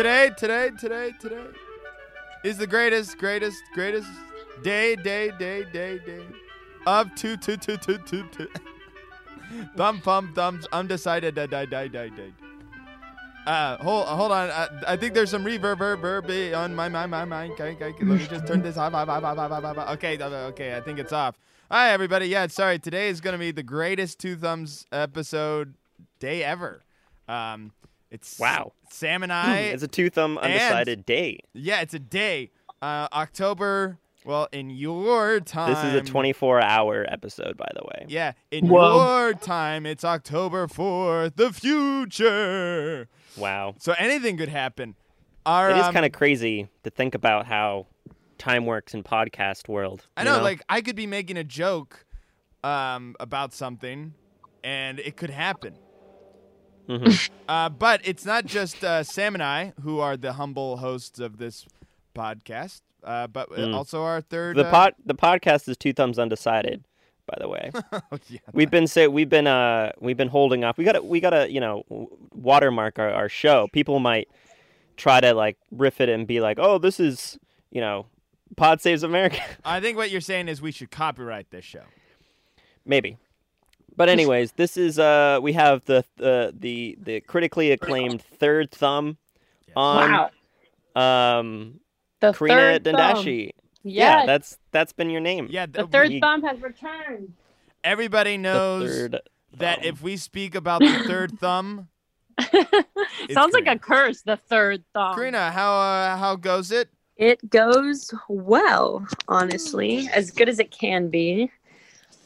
Today, today, today, today is the greatest, greatest, greatest day, day, day, day, day of two, two, two, two, two, two. Thumb, thumb, thumbs, undecided, die, die, die, die, die. Uh, hold, hold on. Uh, I think there's some reverb, verb, verb on my, my, my, my. Okay, okay, let me just turn this off. off, off, off, off, off. Okay, uh, okay, I think it's off. Hi, everybody. Yeah, sorry. Today is going to be the greatest Two Thumbs episode day ever. Um, it's Wow. Sam and I. it's a two thumb undecided day. yeah, it's a day. Uh, October. Well, in your time. This is a 24 hour episode, by the way. Yeah, in Whoa. your time, it's October 4th, the future. Wow. So anything could happen. Our, It is um, kind of crazy to think about how time works in podcast world. I you know, like I could be making a joke um, about something, and it could happen. Mhm. Uh, but it's not just uh, Sam and I who are the humble hosts of this podcast, uh, but Mm. also our third. the uh, pod the podcast is two thumbs undecided. By the way, oh, yeah. we've been say we've been uh we've been holding off. We gotta we gotta you know watermark our, our show. People might try to like riff it and be like, oh, this is you know, Pod Saves America. I think what you're saying is we should copyright this show. Maybe. But anyways, this is uh we have the the the, the critically acclaimed third thumb on Wow. um The Karina third thumb. Dandashi. Yeah. that's that's been your name. Yeah, the th- third we- thumb has returned. everybody knows that if we speak about the third thumb, Sounds like a curse. The third thumb. Karina, how uh, how goes it? It goes well, honestly, as good as it can be.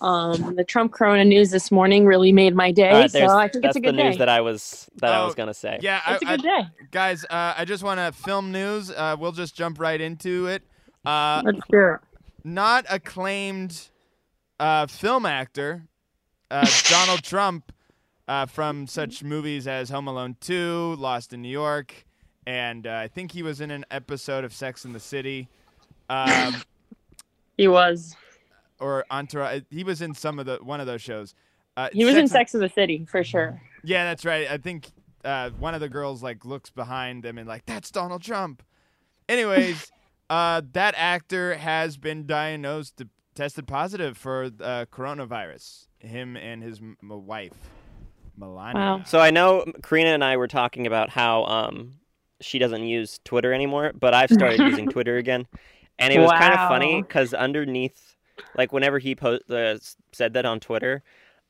Um, the Trump Corona news this morning really made my day, All right, so I think that's it's a the good news day. that I was that I Oh, was gonna say. Yeah, It's a I- good day. guys, uh, I just want to film news. Uh, we'll just jump right into it. Uh, Let's do it. not acclaimed uh, film actor uh, Donald Trump uh, from such movies as Home Alone 2, Lost in New York, and uh, I think he was in an episode of Sex in the City. Um, He was. Or Entourage. He was in some of the one of those shows. Uh, He was in and- Sex of the City for sure. Yeah, that's right. I think uh, one of the girls like looks behind them and like that's Donald Trump. Anyways, uh, that actor has been diagnosed, tested positive for uh, coronavirus. Him and his m- m- wife, Melania. Wow. So I know Karina and I were talking about how um she doesn't use Twitter anymore, but I've started using Twitter again, and it was kind of funny because underneath, like whenever he po- uh, said that on Twitter,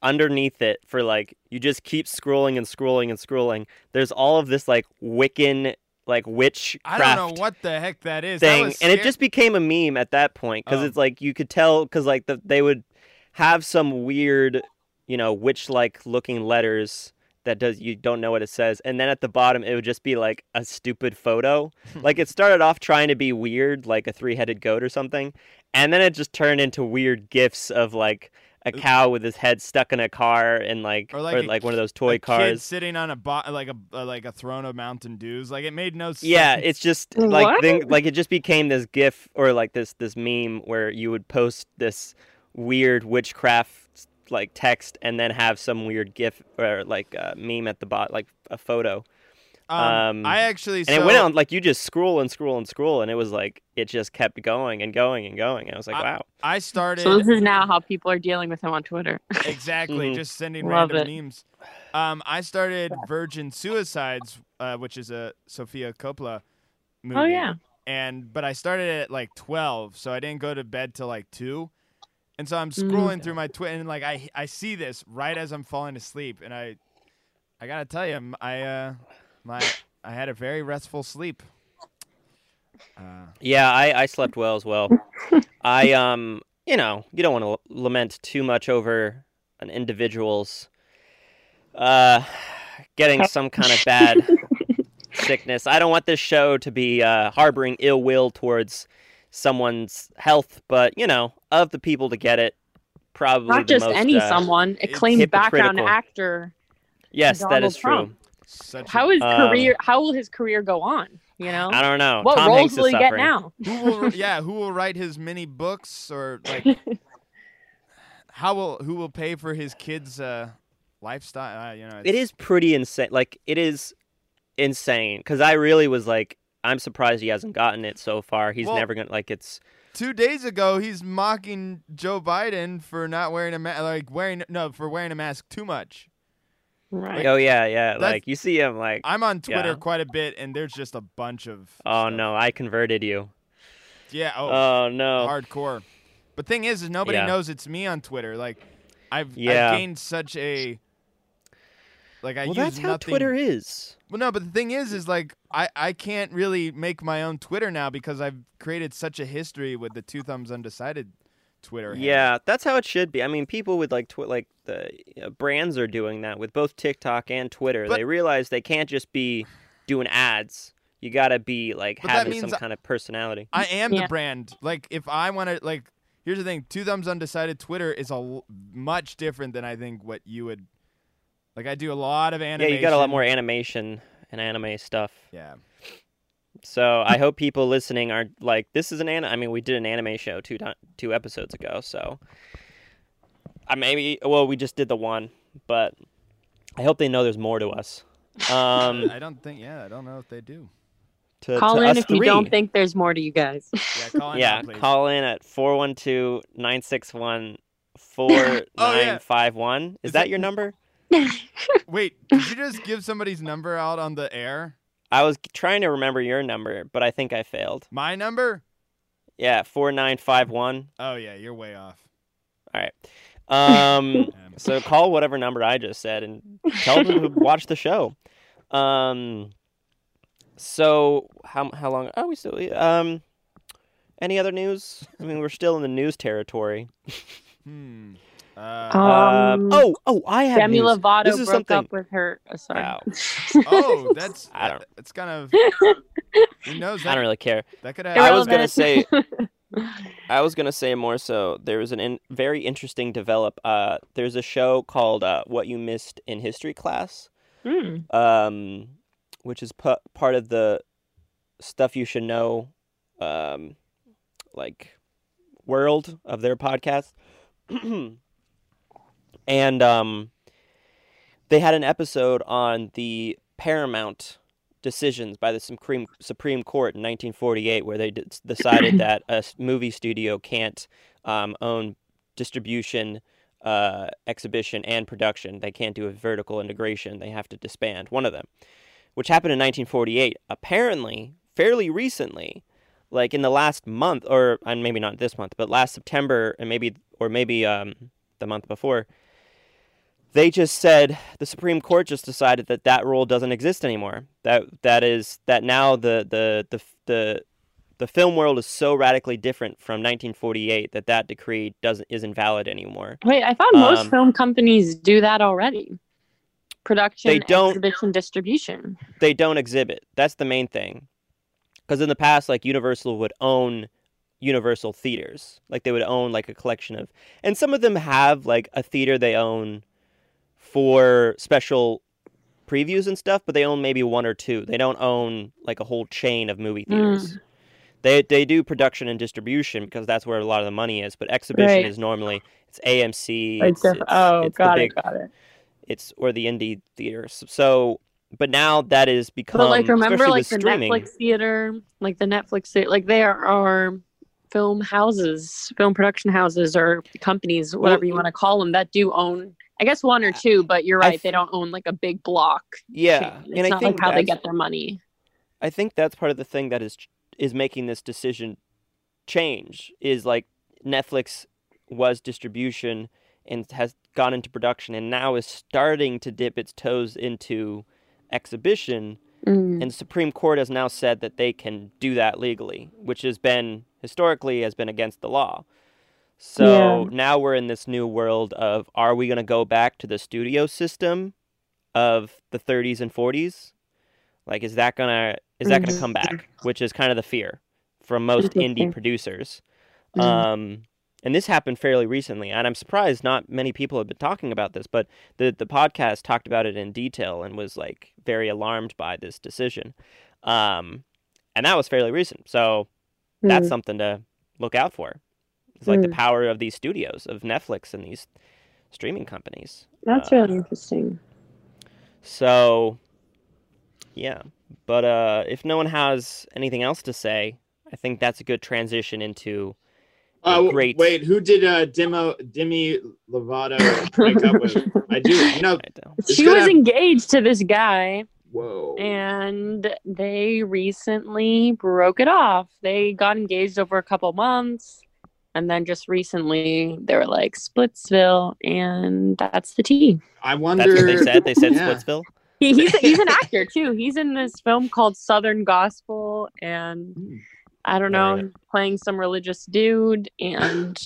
underneath it for like you just keep scrolling and scrolling and scrolling. There's all of this like Wiccan like witchcraft I don't know what the heck that is. Thing, was and it just became a meme at that point because Oh. it's like you could tell because like the, they would have some weird, you know, witch-like looking letters that does you don't know what it says, and then at the bottom it would just be like a stupid photo. like it started off trying to be weird, like a three-headed goat or something, and then it just turned into weird gifs of like a cow with his head stuck in a car and like Or or like like, a- one of those a toy kid cars. sitting on a bo- like a uh, like a throne of Mountain Dews. Like it made no sense. Yeah, it's just like thing, like it just became this gif or like this this meme where you would post this weird witchcraft like text and then have some weird gif or like uh, meme at the bot like a photo. Um, um, I actually And so, it went on like you just scroll and scroll and scroll and it was like it just kept going and going and going. And I was like, I- wow. I started So this is now how people are dealing with him on Twitter. exactly Mhm. just sending Love random it. memes. Um, I started Virgin Suicides, uh, which is a Sofia Coppola movie. Oh yeah. and but I started at like twelve, so I didn't go to bed till like two. And so I'm Mm. scrolling through my Twitter, and like I I see this right as I'm falling asleep, and I I gotta tell you, m- I uh my I had a very restful sleep. Uh, Yeah, I, I slept well as well. I um, you know, you don't want to lament too much over an individual's uh getting some kind of bad sickness. I don't want this show to be uh, harboring ill will towards someone's health, but you know, of the people to get it, probably Not the just most, any uh, someone, it's acclaimed background actor. Yes, that Donald is true. Trump. such How a, is Um, career? How will his career go on? You know. I don't know. What Tom roles Hanks will is he get now? who will yeah who will write his many books or like how will who will pay for his kids' uh, lifestyle? Uh, you know, It is pretty insane. Like it is insane because I really was like, I'm surprised he hasn't gotten it so far. He's Well- never gonna like it's. Two days ago, he's mocking Joe Biden for not wearing a mask, like wearing no, for wearing a mask too much. Right. Oh yeah, yeah. Like you see him like. I'm on Twitter Yeah. quite a bit, and there's just a bunch of. Oh stuff. no, I converted you. Yeah. Oh, Oh no. hardcore. But thing is, is nobody Yeah. knows it's me on Twitter. Like, I've, Yeah. I've gained such a. Like I well, use that's how nothing. Twitter is. Well, no, but the thing is, is like I I can't really make my own Twitter now because I've created such a history with the two thumbs undecided Twitter. handle. Yeah, that's how it should be. I mean, people with like twi- like the you know, brands are doing that with both TikTok and Twitter. But- they realize they can't just be doing ads. You gotta be like But having some means- kind of personality. I am Yeah. the brand. Like if I want to, like here's the thing: two thumbs undecided Twitter is a l- much different than I think what you would. Like I do a lot of animation. Yeah, you got a lot more animation and anime stuff. Yeah. So I hope people listening are like, this is an anime. I mean, we did an anime show two ti- two episodes ago, so I maybe well we just did the one, but I hope they know there's more to us. Um, I don't think. Yeah, I don't know if they do. to, Call to in us if you don't think there's more to you guys. Yeah, call in yeah, now, call in at 412-961-4951. Is Is that it- your number? Wait, did you just give somebody's number out on the air? I was trying to remember your number, but I think I failed. My number? Yeah, 4951. Oh yeah, you're way off. All right. Um, so call whatever number I just said and tell them to watch the show. Um, so how how long are we still? Um, any other news? I mean, we're still in the news territory. hmm. Uh, Um, oh, oh, I have Demi news. Lovato This broke is something. up with her. Oh, sorry. Wow. oh, that's I don't- It's kind of. Who knows? That, I don't really care. that could I was gonna say, I was gonna say more so. There was an in, very interesting develop. Uh, there's a show called uh, "What You Missed in History Class," Hmm. um, which is pu- part of the stuff you should know, um, like world of their podcast. and um, they had an episode on the Paramount decisions by the Supreme Supreme Court in 1948, where they d- decided that a movie studio can't um, own distribution, uh, exhibition, and production. They can't do a vertical integration. They have to disband one of them, which happened in 1948. Apparently, fairly recently, like in the last month, or and maybe not this month, but last September, and maybe or maybe um, the month before. They just said the Supreme Court just decided that that rule doesn't exist anymore. That that is that now the the the the the film world is so radically different from 1948 that that decree doesn't isn't valid anymore. Wait, I thought most Um, film companies do that already. Production, They don't- exhibition, distribution. They don't exhibit. That's the main thing. Because in the past, like Universal would own Universal theaters, like they would own like a collection of, and some of them have like a theater they own for special previews and stuff, but they own maybe one or two. They don't own like a whole chain of movie hmm. theaters. They they do production and distribution because that's where a lot of the money is. But exhibition Right. is normally it's AMC. It's diff- oh, it's got big- it, got it. It's or the indie theaters. So, but now that is become. But like, remember, like the streaming, Netflix theater, like the Netflix theater, like there are film houses, film production houses, or companies, whatever you want to call them, that do own. I guess one or two, but you're right; they don't own like a big block. Yeah, chain. It's and I not think like how they that's- get their money. I think that's part of the thing that is is making this decision change is like Netflix was distribution and has gone into production and now is starting to dip its toes into exhibition Mm. and the Supreme Court has now said that they can do that legally, which has been historically has been against the law. So now we're in this new world of are we going to go back to the studio system of the 30s and 40s? Like is that going to is that going to come back? Which is kind of the fear from most indie producers. Mhm. Um and this happened fairly recently, and I'm surprised not many people have been talking about this, but the the podcast talked about it in detail and was like very alarmed by this decision. Um, and that was fairly recent, so that's Mm. something to look out for. It's like the Mm. power of these studios, of Netflix and these streaming companies. That's uh, really interesting. So, Yeah. But uh, if no one has anything else to say, I think that's a good transition into. Uh, great. Wait, who did uh, Demo Demi Lovato break up with? I do. You know. I don't- she gonna was have- engaged to this guy, Whoa. and they recently broke it off. They got engaged over a couple months, and then just recently they were like Splitsville, and that's the tea. I wonder. That's what they said. They said Yeah. Splitsville. He, he's he's an actor too. He's in this film called Southern Gospel, and Hmm. I don't know, heard playing some religious dude, and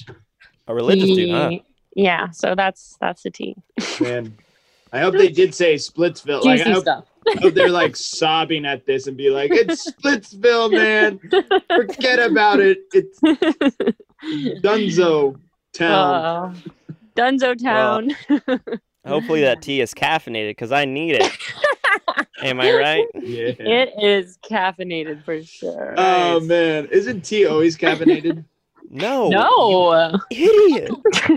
A religious dude, huh? Yeah, so that's that's the tea. Man, I hope they did say Splitsville. Like, I Juicy hope, stuff. I they're like sobbing at this and be like, "It's Splitsville, man. Forget about it. It's Dunzo Town." Uh, Dunzo Town. Hopefully that tea is caffeinated because I need it. Am I right? yeah. It is caffeinated for sure. Oh man, isn't tea always caffeinated? No. no, Idiot.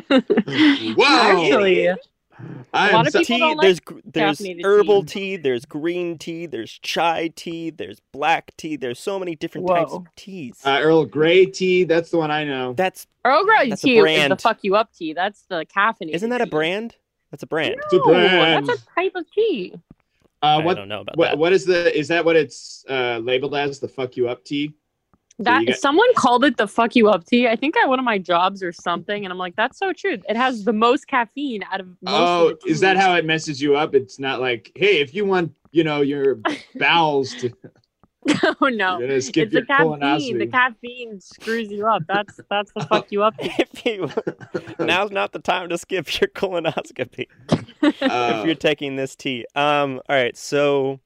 Wow. actually, a I'm lot of so- people tea. don't like there's there's herbal tea. tea. There's green tea. There's chai tea. There's black tea. There's so many different types of teas. uh, Earl Grey tea. That's the one I know. That's Earl Grey That's a tea is the fuck you up tea. That's the caffeinated. isn't that a brand? That's a brand. It's a brand. That's a type of tea. Uh, I don't know about what that. what is the is that what it's uh, labeled as? The fuck you up tea? That you got- someone called it the fuck you up tea. I think at one of my jobs or something, and I'm like, that's so true. It has the most caffeine out of most Oh, of is that how it messes you up? It's not like, hey, if you want, you know, your bowels to oh no. you're gonna skip It's your the caffeine. The caffeine screws you up. That's that's the fuck you up tea. if you now's not the time to skip your colonoscopy Uh, if you're taking this tea. Um. All right. So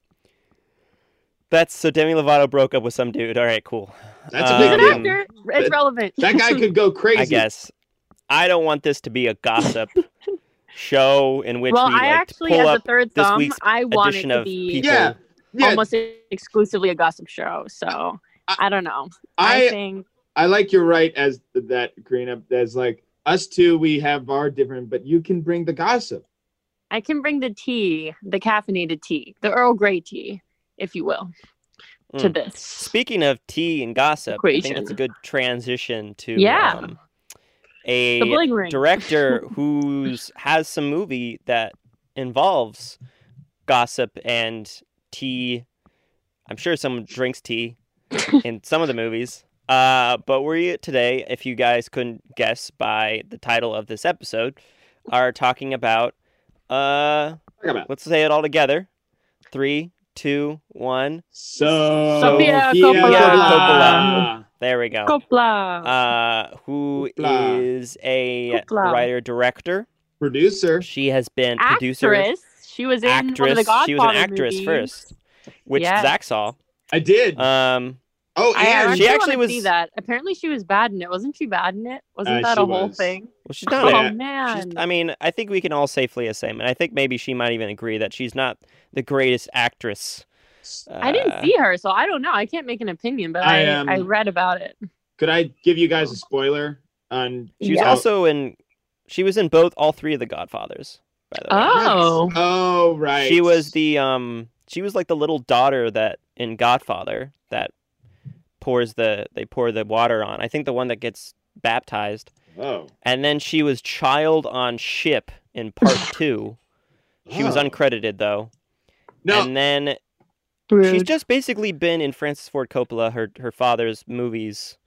that's so Demi Lovato broke up with some dude. All right. Cool. That's a Um, He's big an deal. actor. It's that- relevant. That guy could go crazy. I guess I don't want this to be a gossip show in which well, we I actually, pull as a up third this week's I want it edition to of be people. Yeah, yeah. almost exclusively a gossip show. So I- I don't know. I, I think I like you're right as that Karina. As like us two, we have our different, but you can bring the gossip. I can bring the tea, the caffeinated tea, the Earl Grey tea, if you will, to Mm. this. Speaking of tea and gossip, I think that's a good transition to Yeah. um, a The bling ring. director who's has some movie that involves gossip and tea. I'm sure someone drinks tea in some of the movies. Uh, but we today, if you guys couldn't guess by the title of this episode, are talking about uh about let's say it all together. Three, two, one. so Sofia Coppola. There we go. Coppola. uh, who Hoopla. is a Hoopla. writer director. producer. She has been producer, actress. She was in one of actress. the She was an actress movies. first, which Yes. Zach saw. I did. Um, oh, I actually She actually wanna see was- that. Apparently, she was bad in it. Wasn't she bad in it? Wasn't Uh, that she a whole was. thing? well, she's not. Oh A, she's, man. I mean, I think we can all safely assume, and I think maybe she might even agree that she's not the greatest actress. I didn't Uh, see her, so I don't know. I can't make an opinion, but I, I um, I read about it. could I give you guys a spoiler on? She was Yeah. also in. She was in both, all three of the Godfathers. By the way. Oh, Oh, right. She was the um she was like the little daughter that in Godfather that pours the they pour the water on. I think the one that gets baptized. Oh. And then she was child on ship in part 2. She was uncredited though. No. And then rude. she's just basically been in Francis Ford Coppola her her father's movies.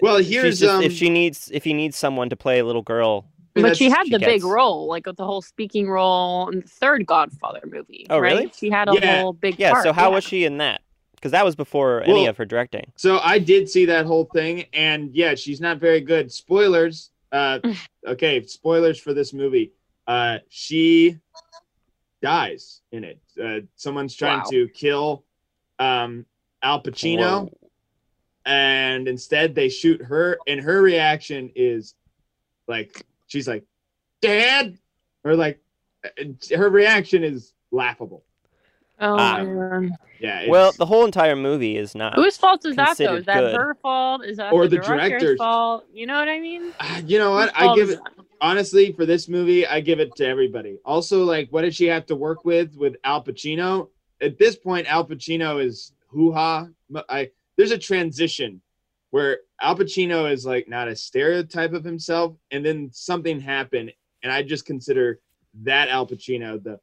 well, here's just- um. if she needs if he needs someone to play a little girl. but she that's- had she the big gets- role, like with the whole speaking role in the third Godfather movie. Oh, right? really? She had a Yeah. whole big Yeah, part. so how yeah. was she in that? Cuz that was before any of her directing. So I did see that whole thing, and yeah, she's not very good. Spoilers. Uh, okay, spoilers for this movie. Uh, she dies in it. Uh, someone's trying Wow. to kill um, Al Pacino, Whoa. and instead they shoot her, and her reaction is like she's like, "Dad," or like uh, her reaction is laughable. Oh Ah. man. Yeah. It's, Well, the whole entire movie is not Whose fault is that though? Is that good. her fault? Is that Or the, the director's director's. fault? You know what I mean? uh, you know what? Whose I give it. that? honestly, for this movie, I give it to everybody. Also, like, what did she have to work with with Al Pacino? at this point, Al Pacino is hoo ha. I there's a transition where Al Pacino is like not a stereotype of himself, and then something happened, and I just consider that Al Pacino the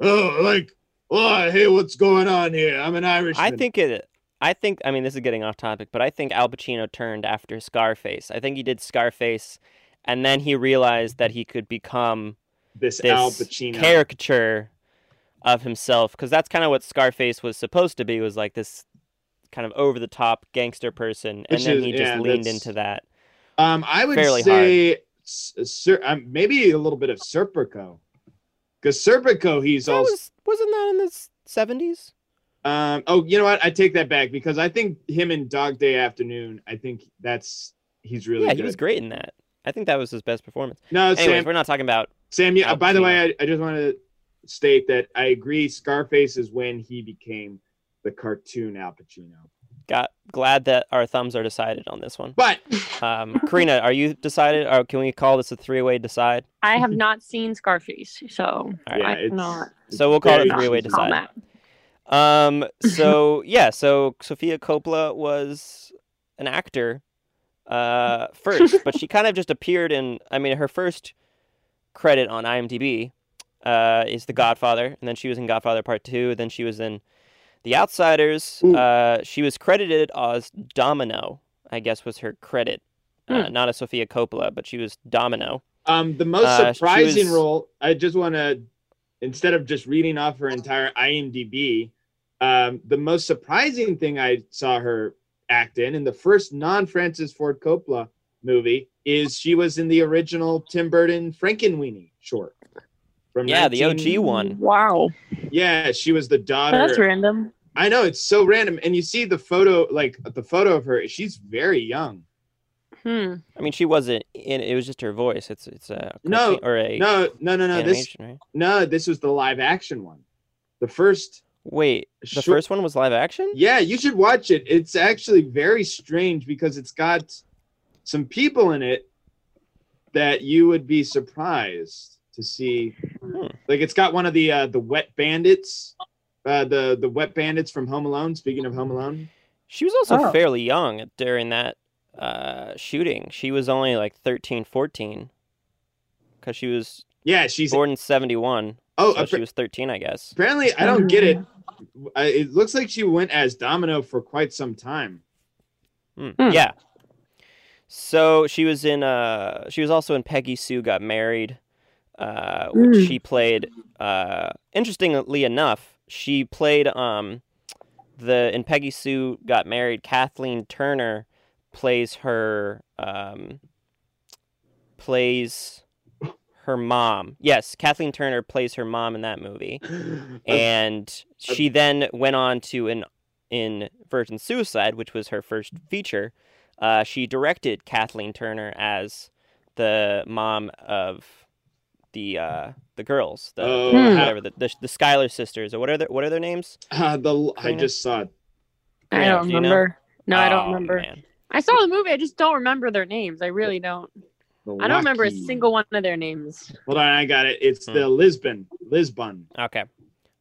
oh like oh hey what's going on here? I'm an Irishman. I think it. I think. I mean, this is getting off topic, but I think Al Pacino turned after Scarface. I think he did Scarface, and then he realized that he could become this, this Al Pacino caricature of himself because that's kind of what Scarface was supposed to be. Was like this kind of over the top gangster person, and Which then is- he just yeah, leaned that's- into that. Um, I would say s- Ser- um, maybe a little bit of Serpico, because Serpico he's That also. was wasn't that in the seventies? Um, oh, you know what? I take that back because I think him in Dog Day Afternoon. I think that's he's really Yeah, good. he was great in that. I think that was his best performance. No, Anyways, Sam. we're not talking about. Sam. Yeah. Al by the way, I, I just want to state that I agree. Scarface is when he became the cartoon Al Pacino. Got glad that our thumbs are decided on this one. But Um, Karina, are you decided? Or can we call this a three-way decide? I have not seen Scarface, so All right. yeah, I it's cannot So we'll call it a three-way decide. Um. So yeah. So Sofia Coppola was an actor, uh, first, but she kind of just appeared in. I mean, her first credit on IMDb, uh, is The Godfather, and then she was in Godfather Part Two. Then she was in The Outsiders. Uh, she was credited as Domino. I guess was her credit. Uh, not a Sofia Coppola, but she was Domino. Um, the most Uh, surprising was- role, I just want to, instead of just reading off her entire IMDb, um, the most surprising thing I saw her act in, in the first non Francis Ford Coppola movie, is she was in the original Tim Burton Frankenweenie short. From Yeah, the OG one. Wow, Yeah, she was the daughter. that's random. I know it's so random, and you see the photo, like the photo of her. She's very young. Hmm. I mean, she wasn't in. It was just her voice. It's it's a No, or a No, no, no, no. This animation, right? no, this was the live action one. The first Wait, the short- first one was live action? Yeah, you should watch it. It's actually very strange because it's got some people in it that you would be surprised to see. Hmm. Like it's got one of the uh, the wet bandits, uh, the the wet bandits from Home Alone. Speaking of Home Alone, She was also Oh. fairly young during that uh, shooting. She was only like 13, 14. Because she was yeah, she's born in 71. oh so appa- she was 13, I guess. apparently I don't get it. I, it looks like she went as Domino for quite some time. Hmm. Hmm. Yeah. So she was in. Uh, she was also in Peggy Sue Got Married, uh, Mm. she played. Uh, interestingly enough, she played um, the in Peggy Sue Got Married. Kathleen Turner plays her um, plays her mom. Yes, Kathleen Turner plays her mom in that movie and she then went on to in in Virgin Suicide, which was her first feature. Uh, she directed Kathleen Turner as the mom of the uh, the girls, the Oh, Hmm. whatever the, the the Schuyler sisters, or what are their what are their names? Uh, the I Karina? just saw it. I Yeah, don't do you know? remember. No, I don't Oh, remember. man. I saw the movie. I just don't remember their names. I really don't. I don't remember a single one of their names. Hold on, I got it. It's Hmm. the Lisbon, Lisbon. Okay,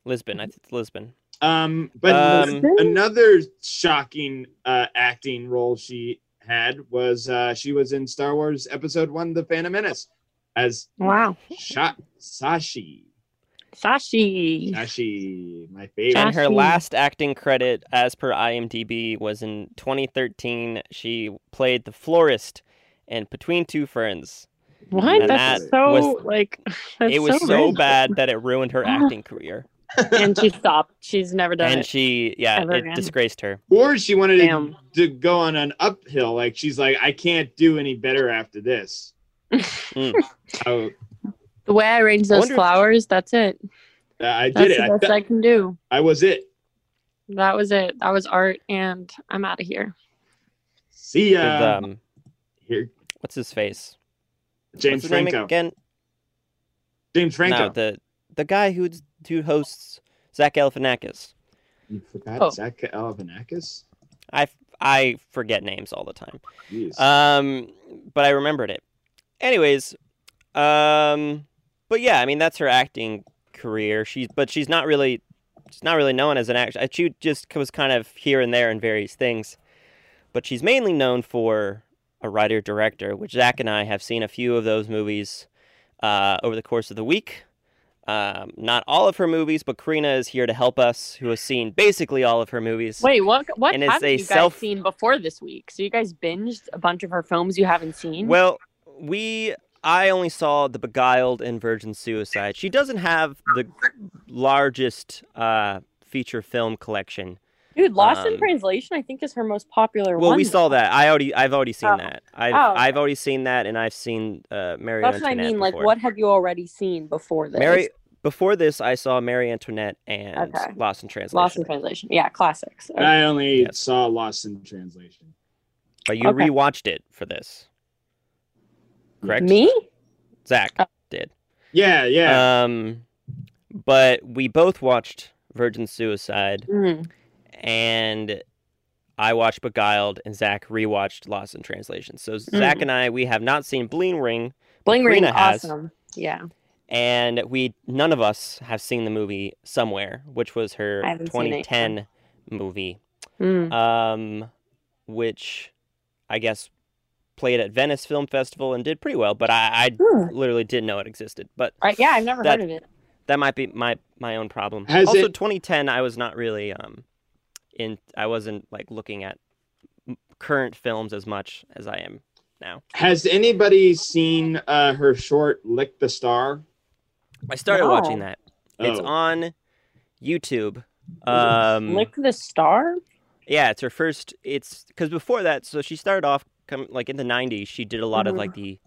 Lisbon. I think it's Lisbon. Um, but Um, another shocking uh, acting role she had was uh, she was in Star Wars Episode One: The Phantom Menace as Wow, Sha- Sashi. Sashi. Sashi, my favorite. And her last acting credit, as per IMDb, was in 2013. She played the florist in Between Two Ferns. What? And That's that so was- like. That's it was so, random. bad that it ruined her acting career. and she stopped. She's never done and it. she, yeah, Ever it again. disgraced her. or she wanted to, to go on an uphill. Like she's like, I can't do any better after this. Mm. Oh, The way I arrange I those wonder if- flowers, that's it. I That's did it. the I, best th- I can do. I was it. That was it. That was art, and I'm out of here. See With, ya. um, Here, what's his face? James what's Franco. again? James Franco. No, the the guy who who hosts Zach Galifianakis. you forgot Oh. Zach Galifianakis? I I forget names all the time. Jeez. Um, but I remembered it. Anyways, um, but yeah, I mean that's her acting career. She's but she's not really she's not really known as an actress. She just was kind of here and there in various things, but she's mainly known for a writer director, which Zach and I have seen a few of those movies uh, over the course of the week. Um, not all of her movies, but Karina is here to help us, who has seen basically all of her movies. Wait, what? What haven't you guys self- seen before this week? So you guys binged a bunch of her films you haven't seen. Well, we I only saw The Beguiled and Virgin Suicide. She doesn't have the largest uh, feature film collection. dude, Lost in um, Translation, I think, is her most popular Well, one. Well, we saw that. I already I've already seen Oh. that. I've Oh, I've already seen that, and I've seen uh, Mary That's what I Antoinette mean. Like, what have you already seen before this? Mary before this, I saw Mary Antoinette and Okay. Lost in Translation. Lost in Translation. Yeah, classics. Okay. I only Yes. saw Lost in Translation. but you Okay. rewatched it for this, correct? Me? Zach Oh. did. Yeah, yeah. Um, but we both watched Virgin Suicide, Mhm. and I watched Beguiled, and Zach rewatched Lost in Translation. So Zach and I, we have not seen Bling Ring, Bling Ring, has. awesome. Yeah. and we none of us have seen the movie Somewhere, which was her I haven't seen it, 2010 movie, Mm. um, which I guess played at Venice Film Festival and did pretty well. But I, I Hmm. literally didn't know it existed. But Right, yeah, I've never That- heard of it. that might be my my own problem. Has also, it- 2010, I was not really um in. I wasn't like looking at current films as much as I am now. Has anybody seen uh, her short "Lick the Star"? I started No. watching that. It's Oh. on YouTube. Um, Lick the Star? yeah, it's her first. It's because before that, so she started off come like in the 90s. She did a lot of Mhm. like the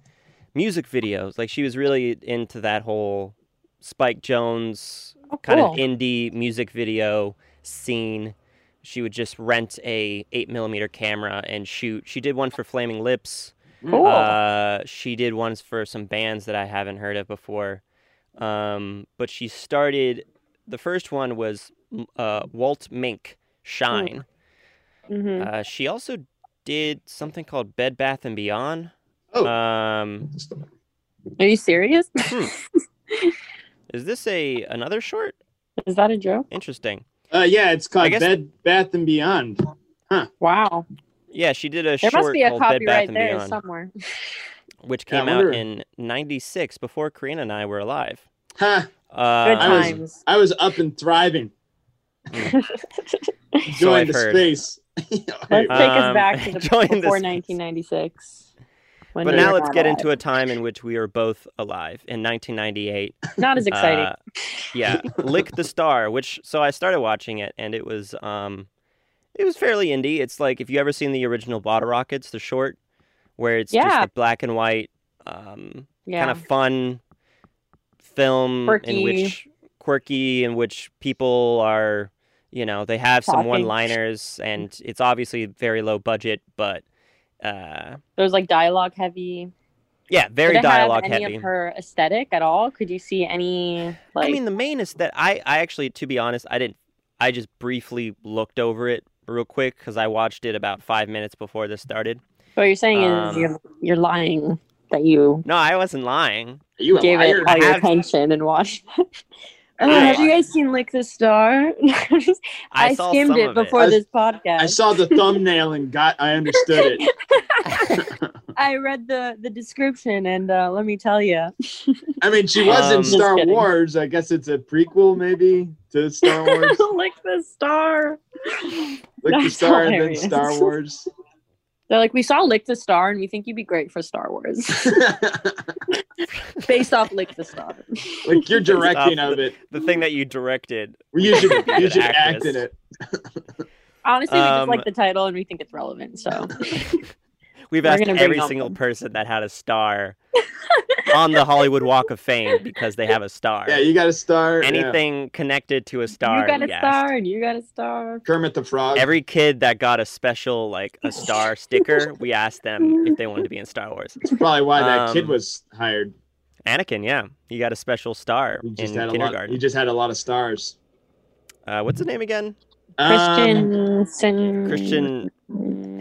music videos. Like she was really into that whole Spike Jonze Oh, kind cool. of indie music video scene. She would just rent a eight millimeter camera and shoot. She did one for Flaming Lips. Cool. Uh, she did ones for some bands that I haven't heard of before. Um, but she started. The first one was uh, Walt Mink Shine. hmm Uh, she also did something called Bed Bath and Beyond. Oh. Um, Are you serious? is this a another short? Is that a joke? Interesting. Uh, yeah, it's called guess- Bed Bath and Beyond. Huh. Wow. Yeah, she did a There short must be a called Bed Bath copyright and there Beyond, somewhere. which Yeah, came out in '96 before Karina and I were alive. Huh. Good Uh, I was- times. I was up and thriving, so enjoying I've the heard. space. Let's take us Um, back to the before space. 1996. But now let's get alive. into a time in which we are both alive in 1998. Not as exciting. Uh, yeah, Lick the Star, which so I started watching it and it was um it was fairly indie. It's like if you ever seen the original Bottle Rockets, the short where it's just Yeah. the black and white um yeah. kind of fun film in which quirky in which people are you know they have some one liners and it's obviously very low budget but uh It was like dialogue heavy. yeah very Did it dialogue have any heavy of her aesthetic at all? Could you see any like I mean, the main is that I, I actually, to be honest, I didn't. I just briefly looked over it real quick because I watched it about five minutes before this started. what you're saying um, is you're you're lying that you No, I wasn't lying. You gave it all your attention and watched. it. Oh, I- have you guys seen Lick the Star? I, I, skimmed it before I- this podcast. I saw the thumbnail and got. I understood it. I read the the description and uh, let me tell you, I mean, she was Um, in Star. Wars. I guess it's a prequel, maybe, to Star Wars. Lick the Star. Like the That's Star and then. Star Wars. They're like, we saw Lick the Star and we think you'd be great for Star Wars, based off Lick the Star. like you're directing of it. The thing that you directed. You should. You good should act in it. Honestly, we just Um, like the title and we think it's relevant. So We've We're asked every single them. person that had a star on the Hollywood Walk of Fame because they have a star. Yeah, you got a star. yeah. Anything connected to a star. you got a star and you got a star. Kermit the Frog. Every kid that got a special like a star sticker, we asked them if they wanted to be in Star Wars. That's probably why that kid Um, was hired. Anakin, yeah, he got a special star He just in had a lot. kindergarten. He just had a lot of stars. Uh, what's the name again? Um, Christian.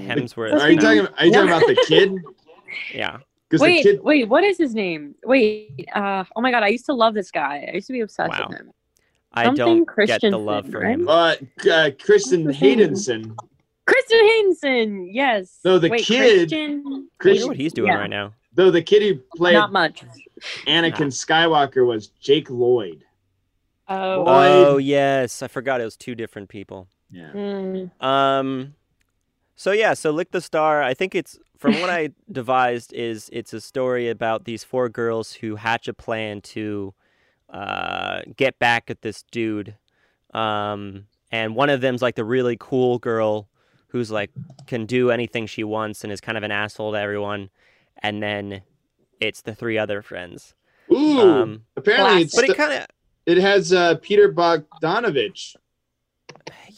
Sin- Christian. Hemsworth. are you no. talking? Are you talking about the kid? Yeah. Because the Wait, kid. wait, what is his name? Wait, uh, oh my god, I used to love this guy. I used to be obsessed Wow. with him. I Something don't get the love for right? him. Uh, uh, Kristen What's his name? Haydenson. Kristen Haydenson, yes. So the Wait, kid- Christian, I wonder Christian- what he's doing Yeah. right now. Though the kid who played not much. Anakin Skywalker was Jake Lloyd. Oh, Lloyd. Oh yes, I forgot it was two different people. Yeah. mm, Um, so yeah, so lick the star. I think it's from what I devised is it's a story about these four girls who hatch a plan to uh, get back at this dude. Um, and one of them's like the really cool girl who's like can do anything she wants and is kind of an asshole to everyone. And then it's the three other friends. Ooh. Um, apparently, it's but it kind of it has uh, Peter Bogdanovich.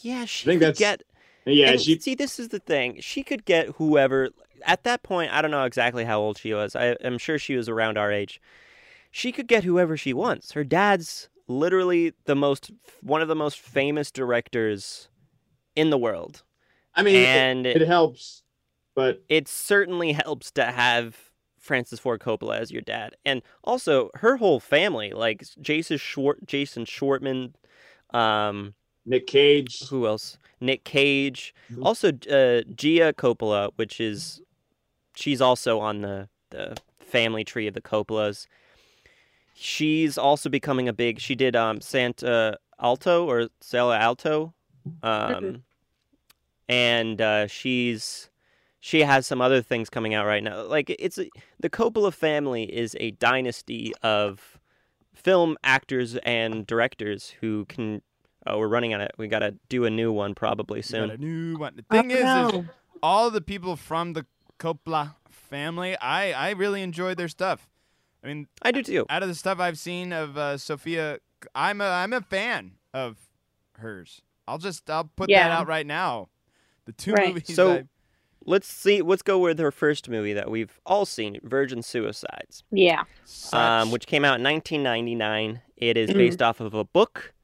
yeah, she think could that's- get Yeah, And she. see, this is the thing. She could get whoever. At that point, I don't know exactly how old she was. I, I'm sure she was around our age. She could get whoever she wants. Her dad's literally the most, one of the most famous directors in the world, I mean, it, and it helps, but it certainly helps to have Francis Ford Coppola as your dad, and also her whole family, like Jason Schwart, Jason Schwartzman, um, Nick Cage. who else? Nick Cage. Mhm. Also, uh, Gia Coppola, which is she's also on the the family tree of the Coppolas. She's also becoming a big. She did um Santa Alto or Sala Alto, um, and uh, she's she has some other things coming out right now. Like it's a, the Coppola family is a dynasty of film actors and directors who can. Oh, we're running out of. We gotta do a new one probably Got soon. a new one. The thing is, is all the people from the Coppola family, I I really enjoyed their stuff. I mean, I do too. out of the stuff I've seen of uh, Sofia, I'm a I'm a fan of hers. I'll just I'll put that out right now. The two Right. movies. So- I, Let's see. Let's go with her first movie that we've all seen, Virgin Suicides, yeah. such, um, which came out in 1999. It is Mm. based off of a book,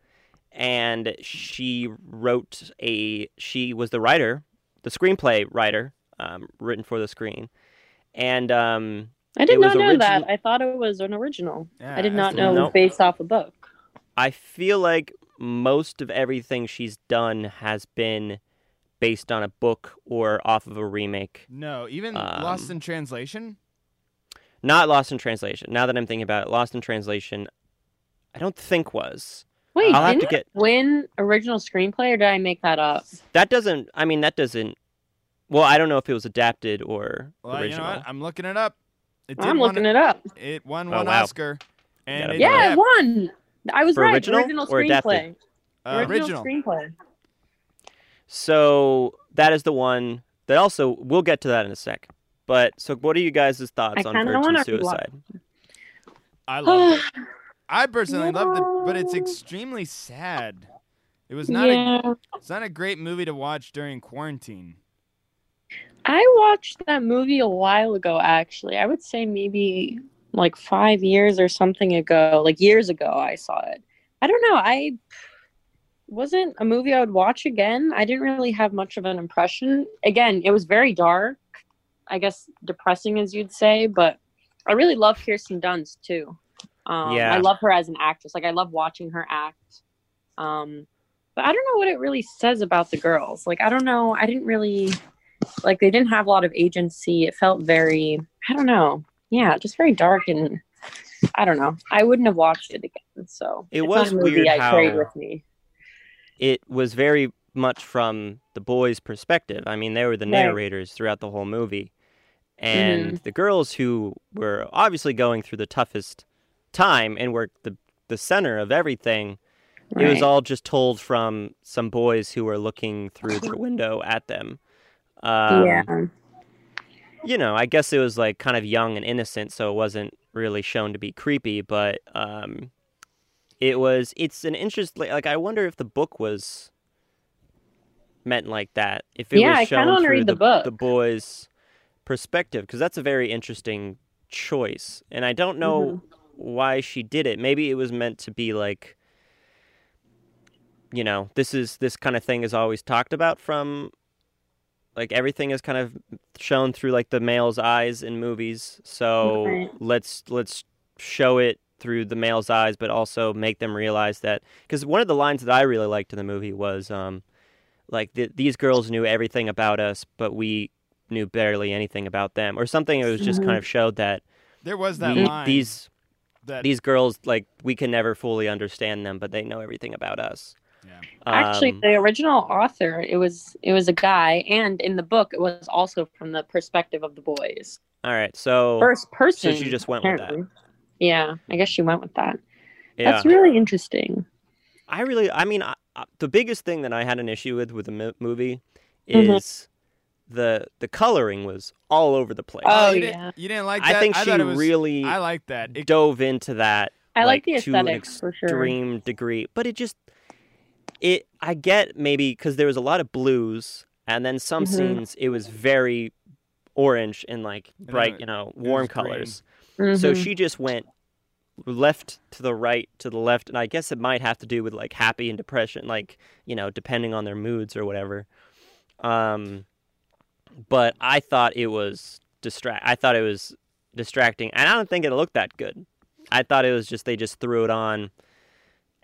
and she wrote a. She was the writer, the screenplay writer, um, written for the screen, and um, I did not know origin- that. I thought it was an original. yeah, I did not know the- it Nope. was based off a book. I feel like most of everything she's done has been based on a book or off of a remake. No, even Lost Um, in Translation. Not Lost in Translation. Now that I'm thinking about it, Lost in Translation, I don't think was. Wait, I'll have didn't to get win original screenplay or did I make that up? that. Doesn't I mean that doesn't. Well, I don't know if it was adapted or Well, you know original. what? I'm looking it up. It did I'm won- looking it up. It won Oh, one wow. Oscar. And it, Yeah, yeah, it won. I was For right. original Original screenplay. uh, original original. screenplay. So that is the one that also we'll get to that in a sec. But so, what are you guys' thoughts I on kinda Virgin Suicide? I love it. I personally loved it, but it's extremely sad. It was not yeah. a it's not a great movie to watch during quarantine. I watched that movie a while ago, actually. I would say maybe like five years or something ago, like years ago, I saw it. I don't know. I wasn't a movie I would watch again. I didn't really have much of an impression. Again, it was very dark, I guess depressing, as you'd say, but I really love Kirsten Dunst too. Um, Yeah. I love her as an actress. Like, I love watching her act. Um, but I don't know what it really says about the girls. Like, I don't know. I didn't really like they didn't have a lot of agency. It felt very, I don't know. Yeah, just very dark and I don't know. I wouldn't have watched it again. So It was a movie weird I carried how- with me. It was very much from the boys' perspective. I mean, they were the Right. narrators throughout the whole movie, and the girls who were obviously going through the toughest time and were the the center of everything. It was all just told from some boys who were looking through their window at them. Um, yeah. you know, I guess it was like kind of young and innocent, so it wasn't really shown to be creepy, but um, it was. It's an interest. Like, I wonder if the book was meant like that. If it Yeah, I was shown wanna through read the the book. the boys' perspective, because that's a very interesting choice, and I don't know Mm-hmm. Why she did it. Maybe it was meant to be like. You know, this is this kind of thing is always talked about from like everything is kind of shown through like the male's eyes in movies so Right. let's let's show it through the male's eyes, but also make them realize that because one of the lines that I really liked in the movie was um, like th- these girls knew everything about us, but we knew barely anything about them, or something. It was just kind of showed that There was that we- line. these that these girls like we can never fully understand them, but they know everything about us. Yeah. Actually, Um, the original author, it was it was a guy, and in the book, it was also from the perspective of the boys. all right, so First person. So she just went with that. Yeah, I guess she went with that. yeah. That's really interesting. I really, I mean, I, I, the biggest thing that I had an issue with with the mo- movie Mhm. is the the coloring was all over the place. Oh, you yeah. Didn't, you didn't like that? I think she it was, really I like that. It, dove into that I like, the to an aesthetic for sure. extreme degree, but it just it. I get maybe because there was a lot of blues, and then some Mhm. scenes it was very orange and like bright, it- you know, warm was green. colors. So Mhm. she just went left to the right to the left and i guess it might have to do with like happy and depression like you know depending on their moods or whatever um but i thought it was distract i thought it was distracting and i don't think it looked that good. I thought it was just they just threw it on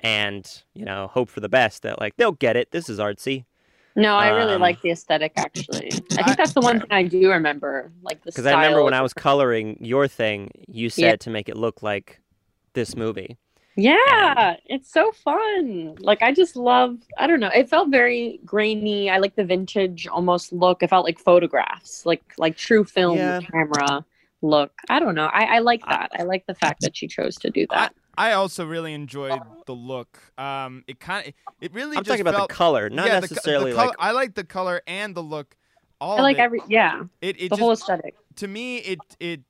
and you know hope for the best that like they'll get it. This is artsy. No, I really Um, like the aesthetic actually. I I- think that's the one thing I do remember, like the because i remember when i was coloring your thing you said Yeah. to make it look like this movie Yeah, it's so fun. Like I just love. I don't know. It felt very grainy. I like the vintage almost look. It felt like photographs, like like true film Yeah. camera look. I don't know. I, I like that. I like the fact that she chose to do that. I also really enjoyed the look. Um, it kind of, it really i'm just talking about felt, the color not yeah, the the necessarily color- I like the color and the look. All I like of it. every yeah, It, it the just, whole aesthetic. to me, it it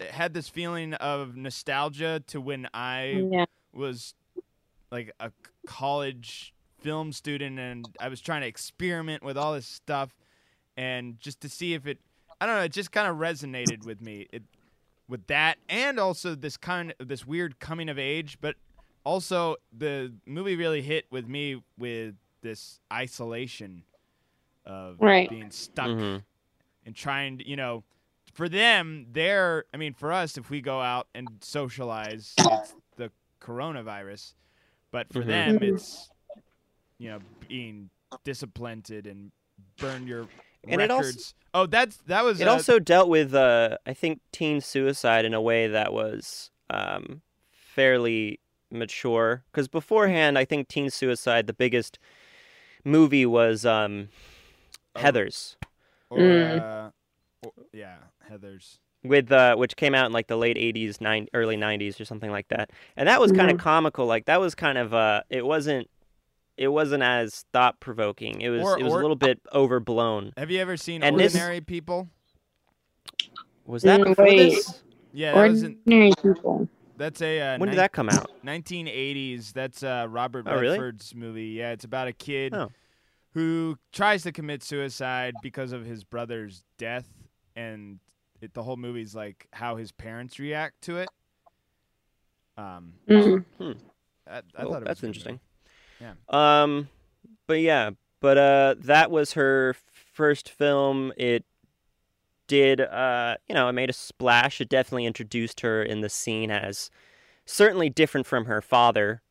had this feeling of nostalgia to when I Yeah. was like a college film student and I was trying to experiment with all this stuff and just to see if it I don't know, it just kind of resonated with me. It with that and also this kind of this weird coming of age, but also the movie really hit with me with this isolation of Right. being stuck Mhm. and trying to, you know, for them, they're, I mean, for us, if we go out and socialize, it's the coronavirus. But for Mhm. them, it's, you know, being disciplined and burn your And it also- records. oh, that's, that was, It uh, also dealt with, uh, I think, teen suicide in a way that was um, fairly mature. Because beforehand, I think teen suicide, the biggest movie was um, Oh. Heathers, or, Mm. uh, or- yeah, Heathers. with uh, which came out in like the late '80s, nine, early '90s, or something like that. And that was kind of comical. Like that was kind of, uh, it wasn't, it wasn't as thought provoking. It was, Or- it was or- a little bit overblown. Have you ever seen And this- Ordinary People? Was that Mm, before wait. this? Yeah, that was in, Ordinary people. that's a uh, When did nine- that come out? 1980s. That's uh, Robert Oh, really? Redford's movie. Yeah, it's about a kid Oh. who tries to commit suicide because of his brother's death, and it, the whole movie's like how his parents react to it. Um, Mm. I, I Oh, thought it that's was a good interesting. movie. Um, but yeah, but uh, that was her first film. It did, uh, you know, it made a splash. It definitely introduced her in the scene as certainly different from her father.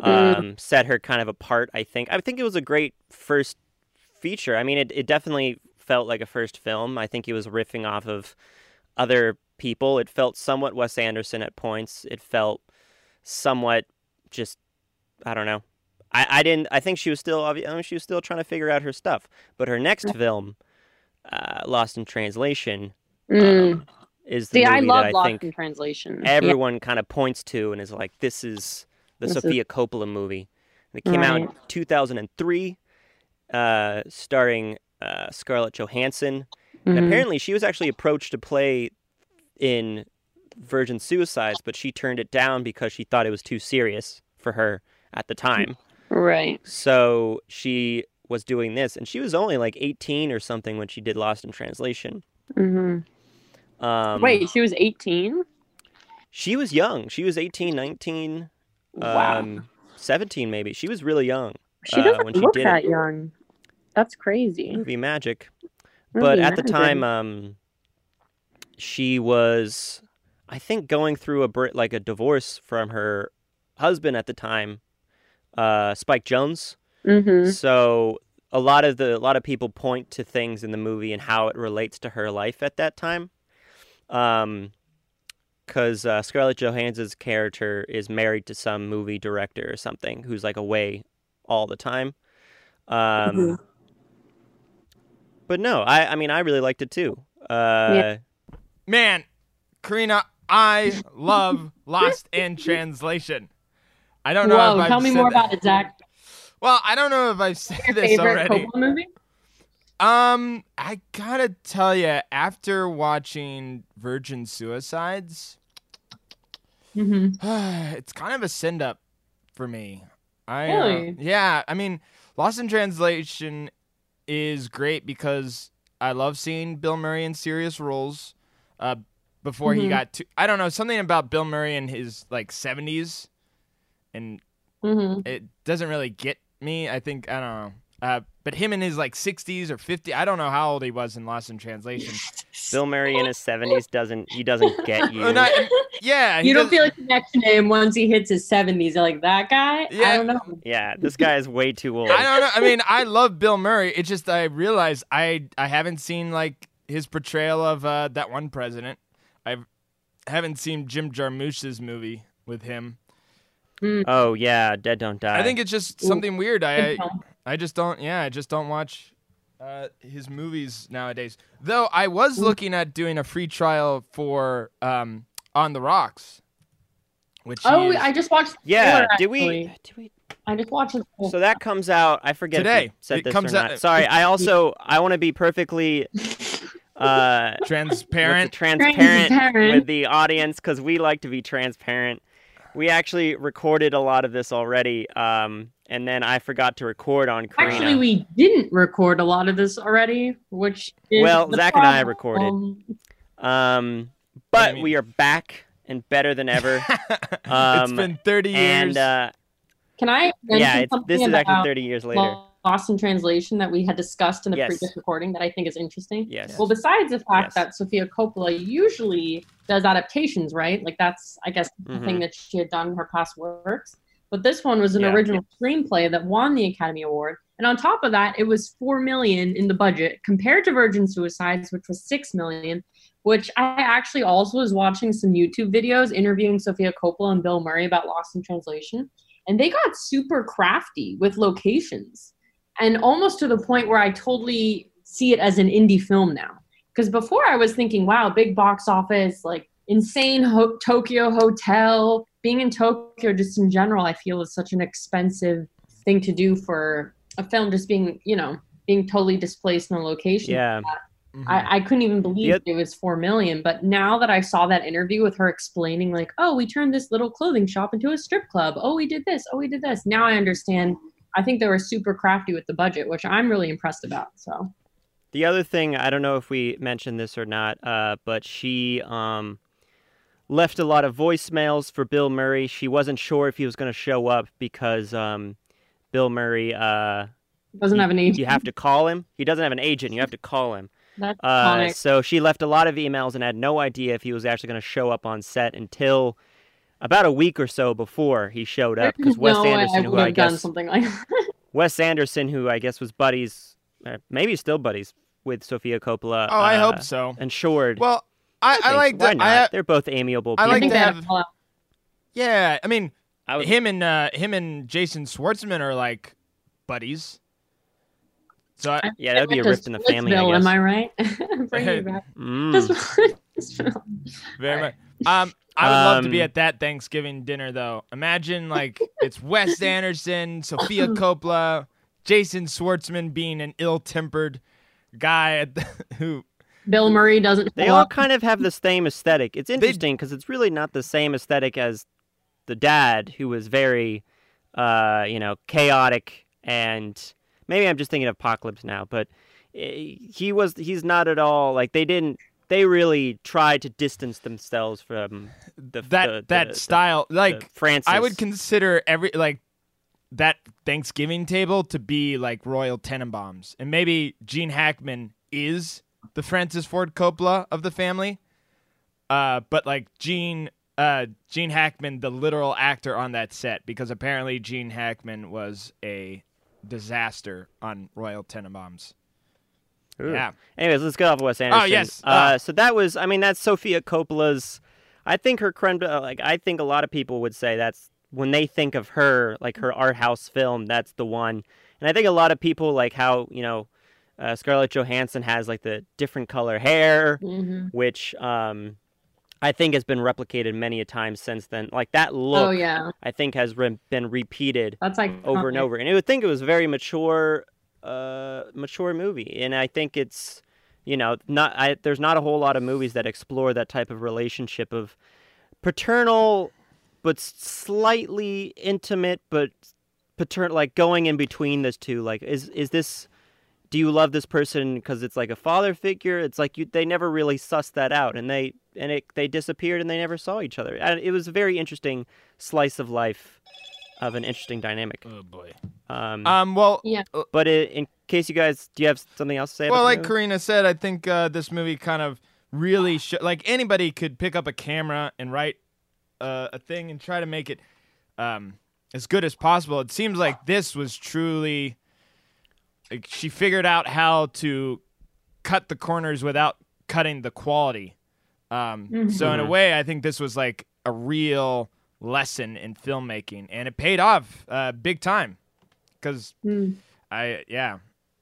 Mm. Um, set her kind of apart. I think. I think it was a great first feature. I mean, it it definitely felt like a first film. I think he was riffing off of other people. It felt somewhat Wes Anderson at points. It felt somewhat just I don't know. I, I didn't. I think she was still. I mean, she was still trying to figure out her stuff. But her next film, uh, Lost in Translation, Mm. um, is the See, I movie love that I Lost think in Translation. everyone kind of points to and is like, "This is the This is- Sofia Coppola movie." It came out in 2003, uh, starring uh, Scarlett Johansson. Yeah. And apparently, she was actually approached to play in Virgin Suicides, but she turned it down because she thought it was too serious for her at the time. Right. So she was doing this, and she was only like 18 or something when she did Lost in Translation. hmm Um, Wait, she was 18? she was young. She was 18, 19, Wow. um, 17 maybe. She was really young. she uh, doesn't when she look did that it. young. That's crazy. Movie magic. Really but at the time, um, she was. I think going through a br- like a divorce from her husband at the time, uh, Spike Jonze. Mm-hmm. So a lot of the a lot of people point to things in the movie and how it relates to her life at that time. Um, because uh, Scarlett Johansson's character is married to some movie director or something who's like away all the time. Um, Mhm. But no, I I mean I really liked it too. Uh, Yeah. Man, Karina, I love Lost in Translation. I don't know Whoa, if I've tell me said more that- about it, Zach. Well, I don't know if I've said Your this favorite already. Coppola movie? Um, I gotta tell you, after watching Virgin Suicides, Mm-hmm. it's kind of a send up for me. I uh, Really? yeah, I mean, Lost in Translation is great because I love seeing Bill Murray in serious roles. Uh, before he Mhm. got to, I don't know, something about Bill Murray in his like seventies, and Mm-hmm. it doesn't really get me. I think I don't know. Uh, but him in his like 60s or 50, I don't know how old he was in Lost in Translation. Bill Murray in his seventies doesn't he doesn't get you. Not- yeah, You don't does- feel like connection to him once he hits his 70s. You're like, that guy? Yeah. I don't know. yeah, this guy is way too old. I don't know. I mean, I love Bill Murray. It's just I realize I I haven't seen like his portrayal of uh, that one president. I haven't seen Jim Jarmusch's movie with him. Oh yeah, Dead Don't Die. I think it's just Ooh. something weird. I Good film. I just don't. Yeah, I just don't watch uh, his movies nowadays. Though I was looking at doing a free trial for um, On the Rocks, which Oh, is I just watched the yeah. trailer, Did we? actually. Did we? I just watched it. So that comes out. I forget Today. we said It this comes or out- not. Sorry. I also I want to be perfectly uh transparent. what's transparent, Transparent. with the audience because we like to be transparent. We actually recorded a lot of this already, um, and then I forgot to record on Karina. Actually, we didn't record a lot of this already, which is Well, the Zach and I recorded. um, but we are back and better than ever. It's been 30 years. and uh, Can I yeah, it's, something this is actually 30 years later. Lost in Translation that we had discussed in the Yes. previous recording that I think is interesting? Yes. Well, besides the fact Yes. that Sofia Coppola usually does adaptations, right? Like that's, I guess, the Mhm. thing that she had done in her past works. But this one was an Yeah. original screenplay that won the Academy Award, and on top of that, it was four million in the budget compared to Virgin Suicides, which was six million. Which I actually also was watching some YouTube videos interviewing Sofia Coppola and Bill Murray about Lost in Translation, and they got super crafty with locations and almost to the point where I totally see it as an indie film now. Because before I was thinking, wow, big box office, like insane ho- Tokyo hotel. Being in Tokyo, just in general, I feel is such an expensive thing to do for a film. Just being, you know, being totally displaced in a location. Yeah. Mhm. I, I couldn't even believe Yep. it was four million. But now that I saw that interview with her explaining, like, oh, we turned this little clothing shop into a strip club. Oh, we did this. Oh, we did this. Now I understand. I think they were super crafty with the budget, which I'm really impressed about. So The other thing, I don't know if we mentioned this or not, uh, but she um, left a lot of voicemails for Bill Murray. She wasn't sure if he was going to show up because um, Bill Murray, uh, doesn't have an agent. you have to call him. He doesn't have an agent. You have to call him. That's Uh, so she left a lot of emails and had no idea if he was actually going to show up on set until about a week or so before he showed up. Because Wes no Anderson, I who I have done guess something like that. Wes Anderson, who I guess was buddies, uh, maybe still buddies with Sofia Coppola. oh, I uh, hope so. And Short. Well, I, I, think- like why the. not? I, They're both amiable. I People. like I think to have- yeah, I mean, I would, him and uh, him and Jason Schwartzman are like buddies. So I, yeah, that'd be a Went rift in the family. I guess. Am I right? Bring me back. Mm. Just- very much. Um, I would love to be Um, at that Thanksgiving dinner though. Imagine like it's Wes Anderson, Sofia Coppola, Jason Schwartzman being an ill-tempered guy at the, who Bill Murray doesn't. They all up. kind of have the same aesthetic. It's interesting because it's really not the same aesthetic as the dad, who was very, uh, you know, chaotic and maybe I'm just thinking of Apocalypse now, but eh, he was he's not at all like they didn't. They really tried to distance themselves from the that the, that the- style the like Francis. I would consider every like that Thanksgiving table to be like Royal Tenenbaums, and maybe Gene Hackman is the Francis Ford Coppola of the family. uh, but like Gene uh, Gene Hackman, the literal actor on that set, because apparently Gene Hackman was a disaster on Royal Tenenbaums. Ooh. Yeah. Anyways, let's get off of Wes Anderson. Oh yes. Uh, Ah. so that was, I mean, that's Sofia Coppola's. I think her creme. Like, I think a lot of people would say that's when they think of her, like her art house film. That's the one. And I think a lot of people like how you know uh, Scarlett Johansson has like the different color hair, Mhm. which um, I think has been replicated many a time since then. Like that look, Oh yeah, I think has re- been repeated that's like over and over. And you would think it was a very mature, uh, mature movie. And I think it's, you know, not. I, there's not a whole lot of movies that explore that type of relationship of paternal, but slightly intimate, but paternal, like going in between those two. Like, is is this? Do you love this person because it's like a father figure? It's like you. They never really sussed that out, and they and it they disappeared and they never saw each other. And it was a very interesting slice of life of an interesting dynamic. Oh boy. Um, Um. Well. Yeah. uh, but i in case you guys, do you have something else to say? Well, about the like movie? Karina said, I think uh, this movie kind of really sh- like anybody could pick up a camera and write uh, a thing and try to make it um, as good as possible. It seems like this was truly like she figured out how to cut the corners without cutting the quality. Um, So in a Mhm. way, I think this was like a real lesson in filmmaking, and it paid off uh, big time. Because Mm. I yeah,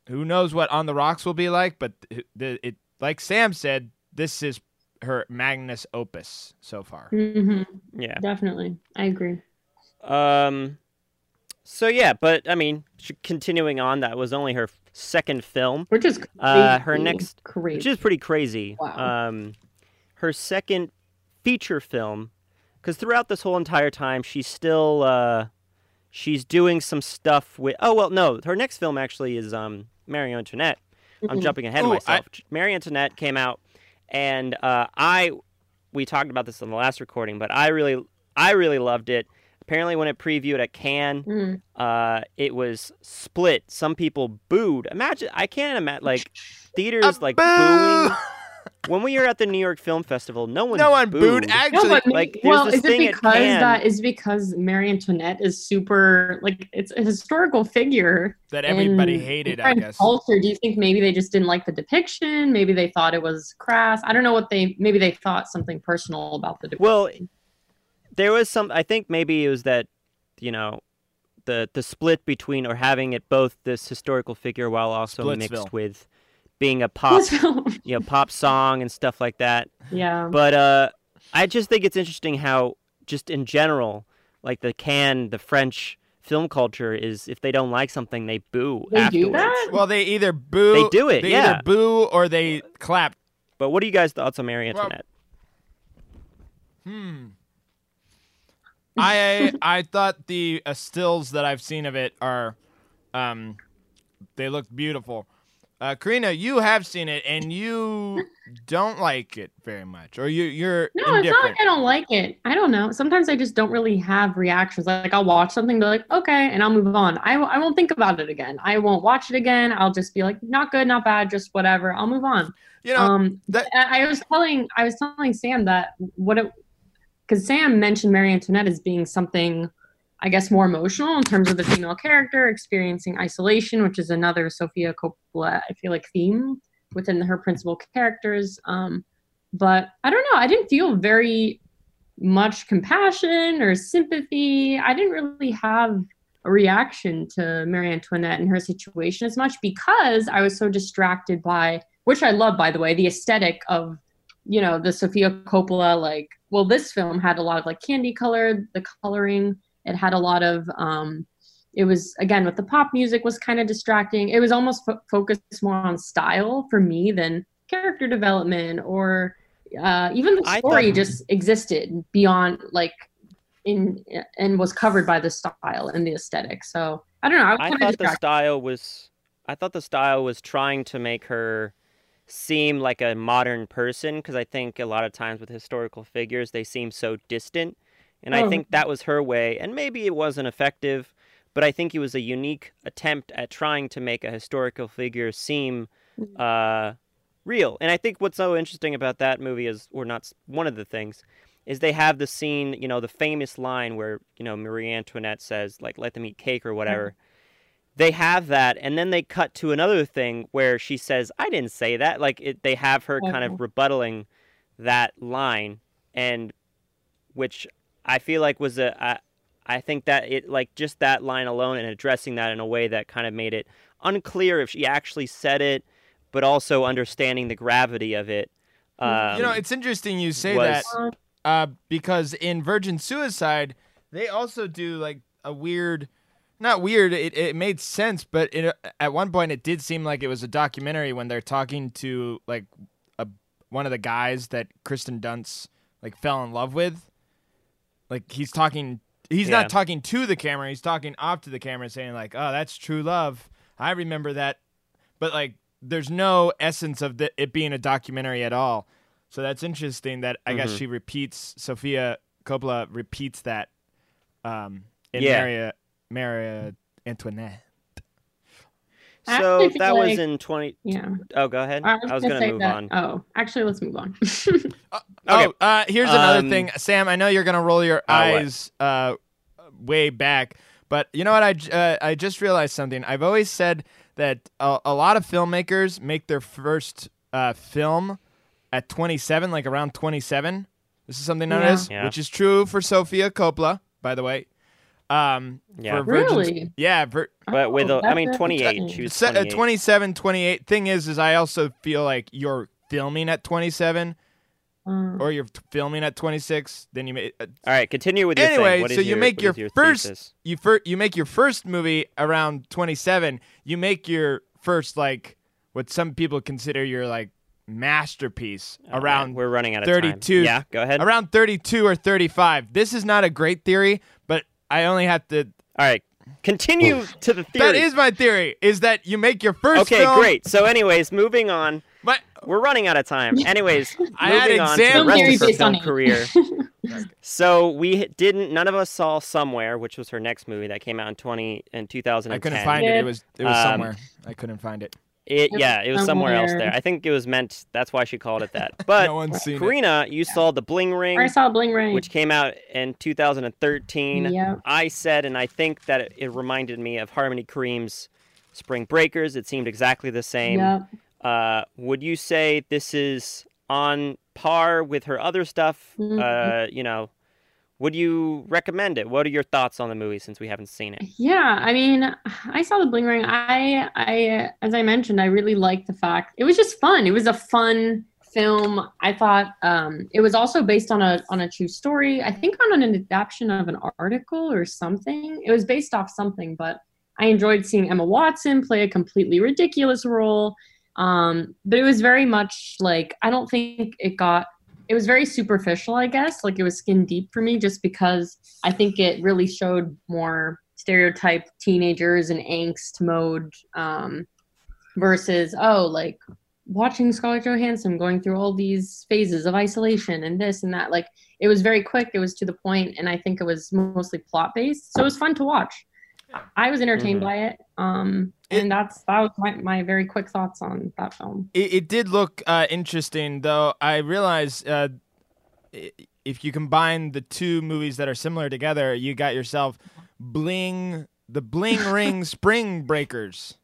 who knows what on the rocks will be like, but th- the, it like Sam said, this is her magnus opus so far. hmm yeah. Definitely, I agree. Um, so yeah, but I mean, continuing on, that was only her second film, Which is Uh, her next- crazy. which is pretty crazy. Wow. Um, her second feature film, because throughout this whole entire time, she's still uh, she's doing some stuff with. Oh well, no, her next film actually is um Marie Antoinette. I'm Mhm. jumping ahead Ooh, of myself. Marie Antoinette came out, and uh, I we talked about this in the last recording, but I really I really loved it. Apparently, when it previewed at Cannes, Mm. uh, it was split. Some people booed. Imagine I can't imagine like theaters like boo! booing. When we were at the New York Film Festival, no one no one booed. booed. Actually, no, but like, there's well, this is it thing at because that is because Marie Antoinette is super like it's a historical figure that everybody hated. I guess. culture. Do you think maybe they just didn't like the depiction? Maybe they thought it was crass. I don't know what they. Maybe they thought something personal about the depiction. Well, there was some. I think maybe it was that, you know, the the split between or having it both this historical figure while also mixed with being a pop, you know, pop song and stuff like that. yeah. But uh, I just think it's interesting how, just in general, like the can the French film culture is if they don't like something they boo They do that? Well, they either boo. They do it, They yeah. either boo or they clap. But what are you guys' thoughts on Marie Well, Antoinette? Hmm. I I thought the uh, stills that I've seen of it are, um, they look beautiful. Uh, Karina, you have seen it and you don't like it very much, or you you're No, it's not like I don't like it. I don't know. Sometimes I just don't really have reactions. Like I'll watch something, be like, okay, and I'll move on. I, I won't think about it again. I won't watch it again. I'll just be like, not good, not bad, just whatever. I'll move on. you know, um, that- I, I was telling I was telling Sam that what it because Sam mentioned Marie Antoinette as being something, I guess, more emotional in terms of the female character experiencing isolation, which is another Sofia Coppola, I feel like, theme within her principal characters. Um, but I don't know. I didn't feel very much compassion or sympathy. I didn't really have a reaction to Marie Antoinette and her situation as much because I was so distracted by, which I love, by the way, the aesthetic of, you know, the Sofia Coppola, like, well, this film had a lot of like candy colored, the coloring. It had a lot of, um, it was again with the pop music was kind of distracting. It was almost fo- focused more on style for me than character development or uh, even the story thought- just existed beyond like in and was covered by the style and the aesthetic. So I don't know. I I thought the style was I thought the style was trying to make her seem like a modern person because I think a lot of times with historical figures they seem so distant and I Oh. think that was her way and maybe it wasn't effective but I think it was a unique attempt at trying to make a historical figure seem Mm-hmm. uh real. And I think what's so interesting about that movie is, or not one of the things, is they have the scene, you know, the famous line where you know Marie Antoinette says like, "Let them eat cake" or whatever. They have that, and then they cut to another thing where she says, "I didn't say that." Like it, they have her kind of Okay. rebuttaling that line, and which I feel like was a. I, I think that it like just that line alone and addressing that in a way that kind of made it unclear if she actually said it, but also understanding the gravity of it. Um, you know, it's interesting you say was- that uh, because in Virgin Suicide, they also do like a weird, not weird. It, it made sense, but it, at one point it did seem like it was a documentary when they're talking to like a one of the guys that Kirsten Dunst like fell in love with. Like he's talking, he's Yeah. not talking to the camera. He's talking off to the camera, saying like, "Oh, that's true love. I remember that." But like, there's no essence of the, it being a documentary at all. So that's interesting that I guess Mhm. she repeats Sofia Coppola repeats that um in Yeah. Maria Maria Antoinette. So actually feel that was in 20. Yeah. Oh, go ahead. I was, I was gonna, going to move that. on. Oh, actually, let's move on. Okay. Oh, uh, here's another Um, thing, Sam. I know you're gonna roll your Oh, eyes uh, way back, but you know what? I j- uh, I just realized something. I've always said that a, a lot of filmmakers make their first uh, film at 27, like around 27. This is something Yeah. noticed, Yeah. which is true for Sofia Coppola, by the way. Um, Yeah. for Virgin- Really? Yeah, vir- But with, Oh, a, I mean, 28. She was Se- uh, 28. 27, 28. Thing is, is I also feel like you're filming at 27 Um, or you're t- filming at 26. Then you may, uh, All right, continue with your Anyway, thing. What is so you your- make your your first- thesis? you fir- you make your first movie around 27. You make your first like what some people consider your like masterpiece Oh, man, around we're running out of 32 time. Yeah, go ahead. around 32 or 35. This is not a great theory, but I only have to. All right, continue to the theory. That is my theory. Is that you make your first okay, film. great. So, anyways, moving on. But We're running out of time. Anyways, I had moving on to the rest of her based on film career. so we didn't. None of us saw Somewhere, which was her next movie that came out in twenty in two thousand I couldn't find it. It was it was Um, somewhere. I couldn't find it. It, yeah, it was somewhere else there. I think it was meant. That's why she called it that. But no seen it. Karina, you saw the Bling Ring, I saw Bling Ring. which came out in 2013. Yep. I said, and I think that it, it reminded me of Harmony Korine's Spring Breakers. It seemed exactly the same. Yep. Uh, would you say this is on par with her other stuff? Mhm. Uh, you know, would you recommend it? What are your thoughts on the movie since we haven't seen it? Yeah, I mean, I saw the Bling Ring. I, I, as I mentioned, I really liked the fact it was just fun. It was a fun film. I thought um, it was also based on a on a true story. I think on an adaptation of an article or something. It was based off something, but I enjoyed seeing Emma Watson play a completely ridiculous role. Um, but it was very much like I don't think it got. It was very superficial, I guess. Like it was skin deep for me, just because I think it really showed more stereotype teenagers and angst mode um, versus oh like watching Scarlett Johansson going through all these phases of isolation and this and that. Like it was very quick, it was to the point, and I think it was mostly plot based. So it was fun to watch. I was entertained Mhm. by it. Um, and that's that was my, my very quick thoughts on that film. It, it did look uh, interesting, though. I realize uh, if you combine the two movies that are similar together, you got yourself Bling, the Bling Ring Spring Breakers,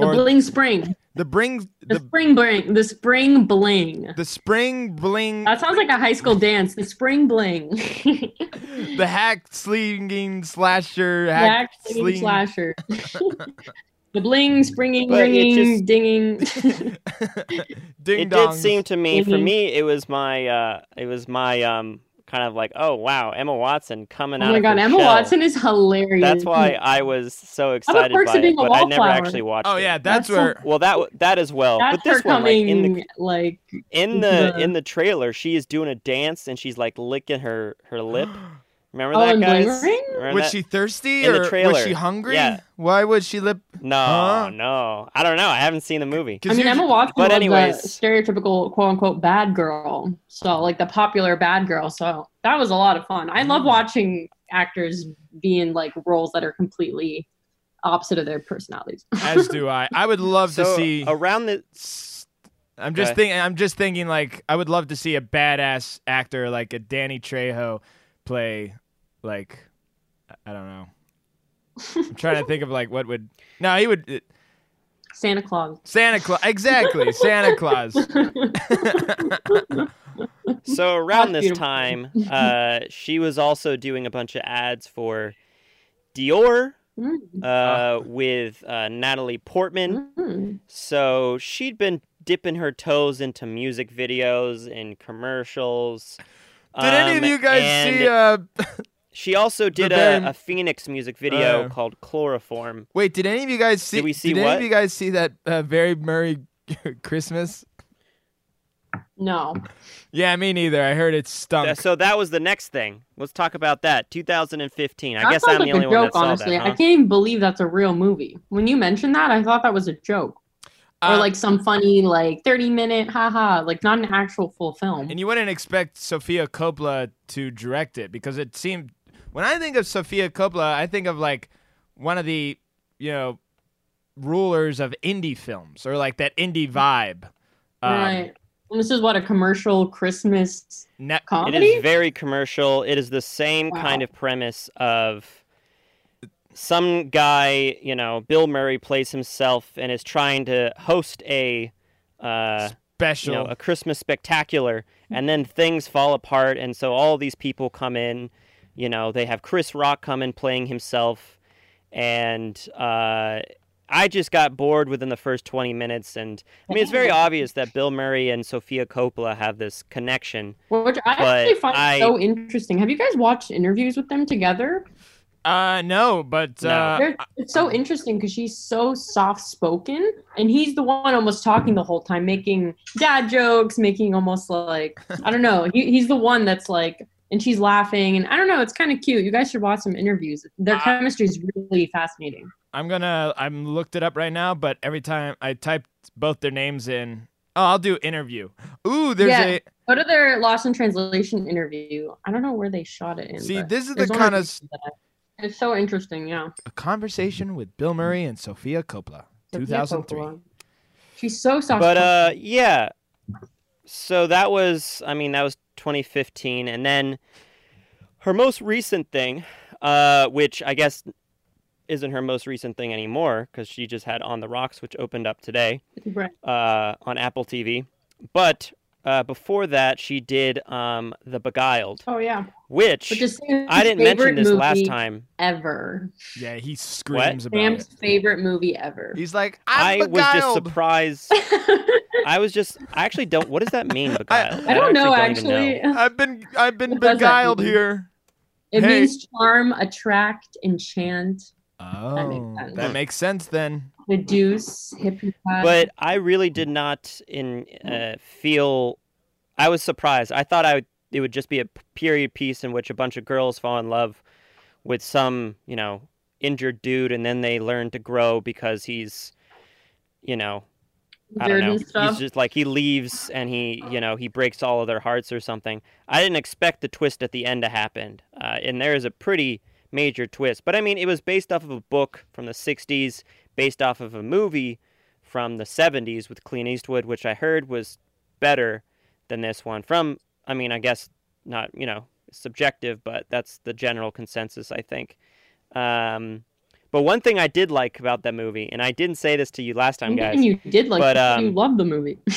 The or bling spring, the Bring the, the spring bling, the spring bling. the Spring Bling, That sounds like a high school dance. The spring bling. the hack slinging slasher hack Jack singing sling. slasher. the bling, springing, But it ringing, just- dinging. Ding it dong. did seem to me, for Mhm. me, it was my, uh, it was my, um, kind of like, oh wow, Emma Watson coming oh out my of god, her Emma shell. Watson is hilarious. That's why I was so excited Perks by it, but I never actually watched Oh it. yeah, that's, That's so- where. Well, that w- that as well, That's but this her one, like in the like in the the- in the trailer, she is doing a dance and she's like licking her her lip. Remember Oh, that, in Bling guys? Ring? Remember Was that? she thirsty In the or was she hungry? Yeah. Why would she lip? No, Huh? no, I don't know. I haven't seen the movie. I mean, here's- Emma Watson But was anyways. the stereotypical quote unquote bad girl. So like the popular bad girl. So that was a lot of fun. I Mm. love watching actors be in like roles that are completely opposite of their personalities. As do I. I would love So to see. around the I'm just Okay. thinking. I'm just thinking. Like, I would love to see a badass actor like a Danny Trejo play, like, I- I don't know. I'm trying to think of like what would. No, he would. uh, Santa Claus. Santa Claus. Exactly, Santa Claus. So around this time, uh, she was also doing a bunch of ads for Dior Mm. uh, with uh, Natalie Portman. Mm. So she'd been dipping her toes into music videos and commercials. Did any of Um, you guys see? Uh, She also did a, a Phoenix music video Uh, called Chloroform. wait, did any of you guys see? Did we see any what? of you guys see that uh, very Murray Christmas? No. Yeah, me neither. I heard it stunk. So that was the next thing. Let's talk about that. 2015. I that guess I'm like the only a one joke, that saw honestly. that. I huh? can't even believe that's a real movie. When you mentioned that, I thought that was a joke. Or Uh, like some funny, like 30 minute, haha, like not an actual full film. And you wouldn't expect Sofia Coppola to direct it because it seemed when I think of Sofia Coppola, I think of like one of the, you know, rulers of indie films or like that indie vibe. Um, right. And this is what a commercial Christmas net It comedy? is very commercial. It is the same Wow. kind of premise of some guy, you know, Bill Murray plays himself and is trying to host a uh, you special. know, a Christmas spectacular, and then things fall apart, and so all these people come in. You know, they have Chris Rock come in playing himself, and uh, I just got bored within the first twenty minutes. And I mean, it's very obvious that Bill Murray and Sofia Coppola have this connection. Which I actually find I- so interesting. Have you guys watched interviews with them together? Uh, no, but No. uh, it's so interesting because she's so soft spoken, and he's the one almost talking the whole time, making dad jokes, making almost like I don't know. He, he's the one that's like, and she's laughing, and I don't know. It's kind of cute. You guys should watch some interviews. Their Uh, chemistry is really fascinating. I'm gonna I'm looked it up right now. But every time I typed both their names in, oh, I'll do interview. Ooh, there's Yeah. a Go to their Lost in Translation interview. I don't know where they shot it in. see. This is the there's one or kind of that I- It's so interesting. Yeah. a conversation with Bill Murray and Sofia Coppola, Sofia 2003. Coppola. She's so soft. But uh, yeah. So that was, I mean, that was 2015, and then her most recent thing, uh, which I guess isn't her most recent thing anymore because she just had On the Rocks, which opened up today Right. uh, on Apple TV. But uh, before that, she did um, The Beguiled, Oh yeah. Which Which I didn't mention favorite this last time. Ever. Yeah, he screams about Sam's it. favorite movie ever. He's like, I I'm was just surprised. I was just, I actually don't. What does that mean, beguiled? I don't know even actually. I've been I've been What beguiled mean? here. It Hey. means charm, attract, enchant, Oh, makes sense. that makes sense then. seduce, hypnotize. but I really did not in uh, feel. I was surprised. I thought I would, it would just be a period piece in which a bunch of girls fall in love with some, you know, injured dude, and then they learn to grow because he's, you know, I don't know. He's just like he leaves and he, you know, he breaks all of their hearts or something. I didn't expect the twist at the end to happen, uh, and there is a pretty major twist. But I mean, it was based off of a book from the '60s, based off of a movie from the '70s with Clint Eastwood, which I heard was better than this one. From, I mean, I guess not, you know, subjective, but that's the general consensus, I think. Um, but one thing I did like about that movie, and I didn't say this to you last time, guys. And you did like But, it. you love the movie.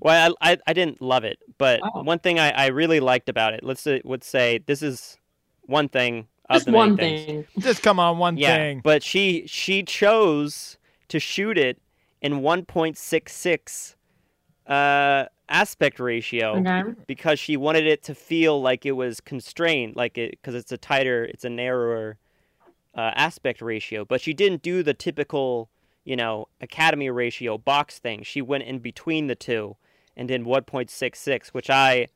Well, I, I, I didn't love it, but Oh. one thing I, I really liked about it, let's say, would say this is one thing of Just the many one things. thing. Just come on, one Yeah, thing. but she she chose to shoot it in 1.66 uh, aspect ratio Okay. because she wanted it to feel like it was constrained, like it because it's a tighter, it's a narrower uh, aspect ratio. But she didn't do the typical, you know, Academy ratio box thing. She went in between the two and did 1.66, which I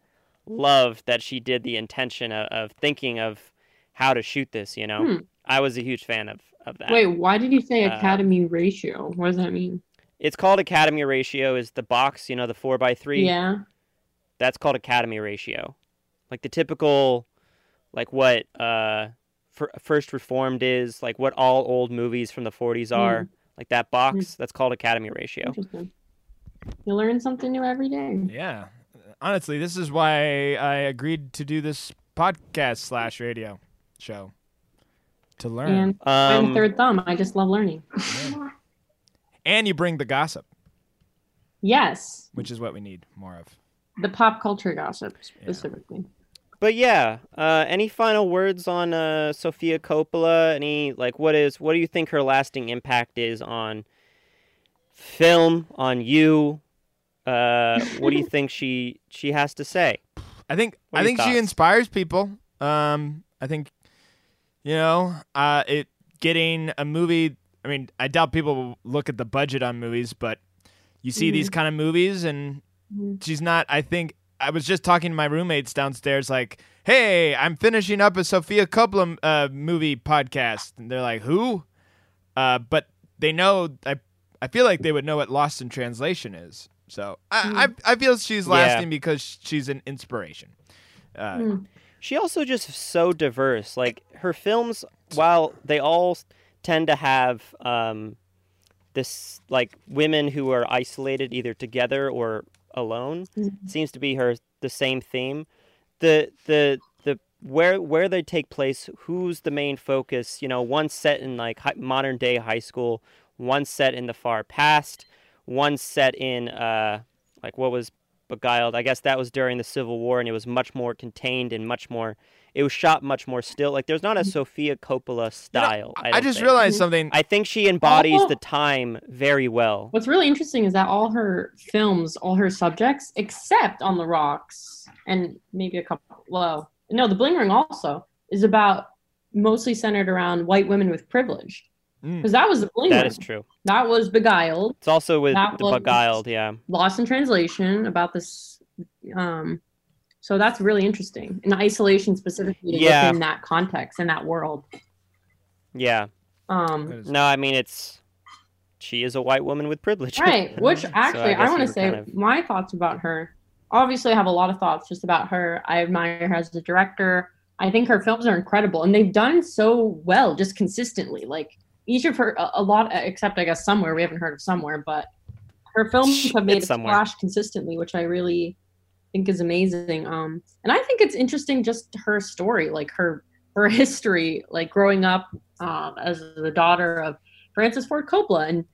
loved that she did the intention of, of thinking of how to shoot this. You know, Hmm. I was a huge fan of of that. Wait, why did you say Uh, Academy ratio? What does that mean? It's called Academy ratio. Is the box, you know, the four by three? Yeah. that's called academy ratio like the typical like what uh fir- first reformed is like what all old movies from the 40s are like that box that's called academy ratio You learn something new every day. Yeah. Honestly, this is why I agreed to do this podcast slash radio show. To learn. And I'm Um, third thumb. I just love learning. and you bring the gossip, Yes, which is what we need more of. the pop culture gossip specifically. But yeah, uh, any final words on uh, Sofia Coppola? Any like what is what do you think her lasting impact is on film, on you? Uh, what do you think she she has to say? I think I are your think she inspires people. Um, I think you know, uh, it getting a movie. I mean, I doubt people will look at the budget on movies, but you see these kind of movies, and Mhm. she's not. I think I was just talking to my roommates downstairs, like, "Hey, I'm finishing up a Sofia Coppola uh, movie podcast," and they're like, "Who?" Uh, but they know. I I feel like they would know what Lost in Translation is. So I I, I feel she's Yeah. lasting because she's an inspiration. Uh, Mm. She also just so diverse. Like her films, while they all tend to have um, this like women who are isolated either together or alone, Mhm. seems to be her the same theme. The the the where where they take place, who's the main focus? You know, one set in like modern day high school, one set in the far past, one set in uh like what was beguiled. I guess that was during the Civil War, and it was much more contained and much more. It was shot much more still. Like there's not a Sofia Coppola style. I, I, just think. realized something. I think she embodies Oh. the time very well. What's really interesting is that all her films, all her subjects, except on the rocks and maybe a couple, well, no, the Bling Ring also is about mostly centered around white women with privilege. Mm. Because that was the Bling That Ring. is true. That was Beguiled, It's also with That the beguiled. Yeah. Lost in Translation about this. Um, so that's really interesting. In isolation specifically to Yeah. within that context and that world. Yeah. Um, No, I mean it's she is a white woman with privilege. Right. Which actually, I, guess want to say kind of- my thoughts about her. Obviously, I have a lot of thoughts just about her. I admire her as a director. I think her films are incredible, and they've done so well, just consistently. Like each of her, a, a lot, except I guess somewhere we haven't heard of somewhere, but her films have made It's a somewhere. splash consistently, which I really think is amazing. Um, and I think it's interesting just her story, like her her history, like growing up um, as the daughter of Francis Ford Coppola and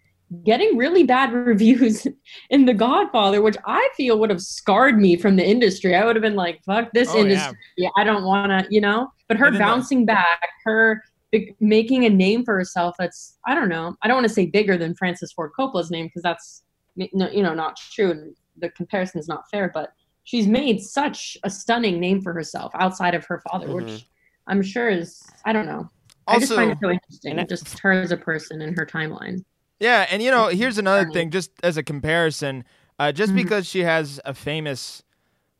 getting really bad reviews in The Godfather, which I feel would have scarred me from the industry. I would have been like, "Fuck this Oh, yeah. industry! I don't want to," you know. But her And then the- bouncing back, her making a name for herself that's I don't know. I don't want to say bigger than Francis Ford Coppola's name because that's you know not true and the comparison is not fair. But she's made such a stunning name for herself outside of her father, Mhm. which I'm sure is I don't know. I just find it so interesting, And I- just her as a person and her timeline. yeah, and you know, here's another thing, just as a comparison. Uh, just Mhm. because she has a famous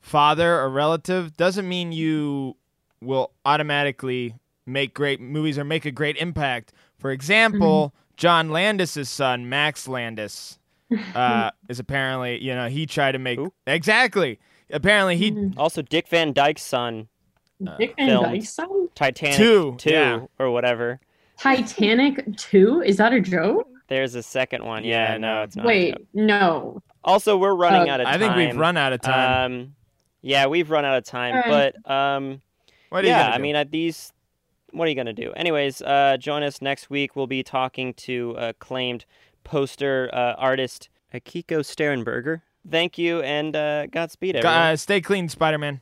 father or relative doesn't mean you will automatically make great movies or make a great impact. For example, Mm-hmm. John Landis's son, Max Landis, uh, is apparently, you know, he tried to make Who? exactly. Apparently, he Mhm. Also, Dick Van Dyke's son, Dick Van. Dyke's son? Titanic Two, two yeah. or whatever. Titanic 2? Is that a joke? There's a second one. Yeah, Yeah, no, no. it's not. Wait, no. Also, we're running Uh, out of time. I think we've run out of time. Um, yeah, we've run out of time. Alright. But um, what are you yeah, I mean, at these, what are you gonna do? Anyways, uh, join us next week. We'll be talking to acclaimed poster uh, artist Akiko Sterenberger. Thank you and uh, Godspeed, everyone. uh, stay clean, Spider Man.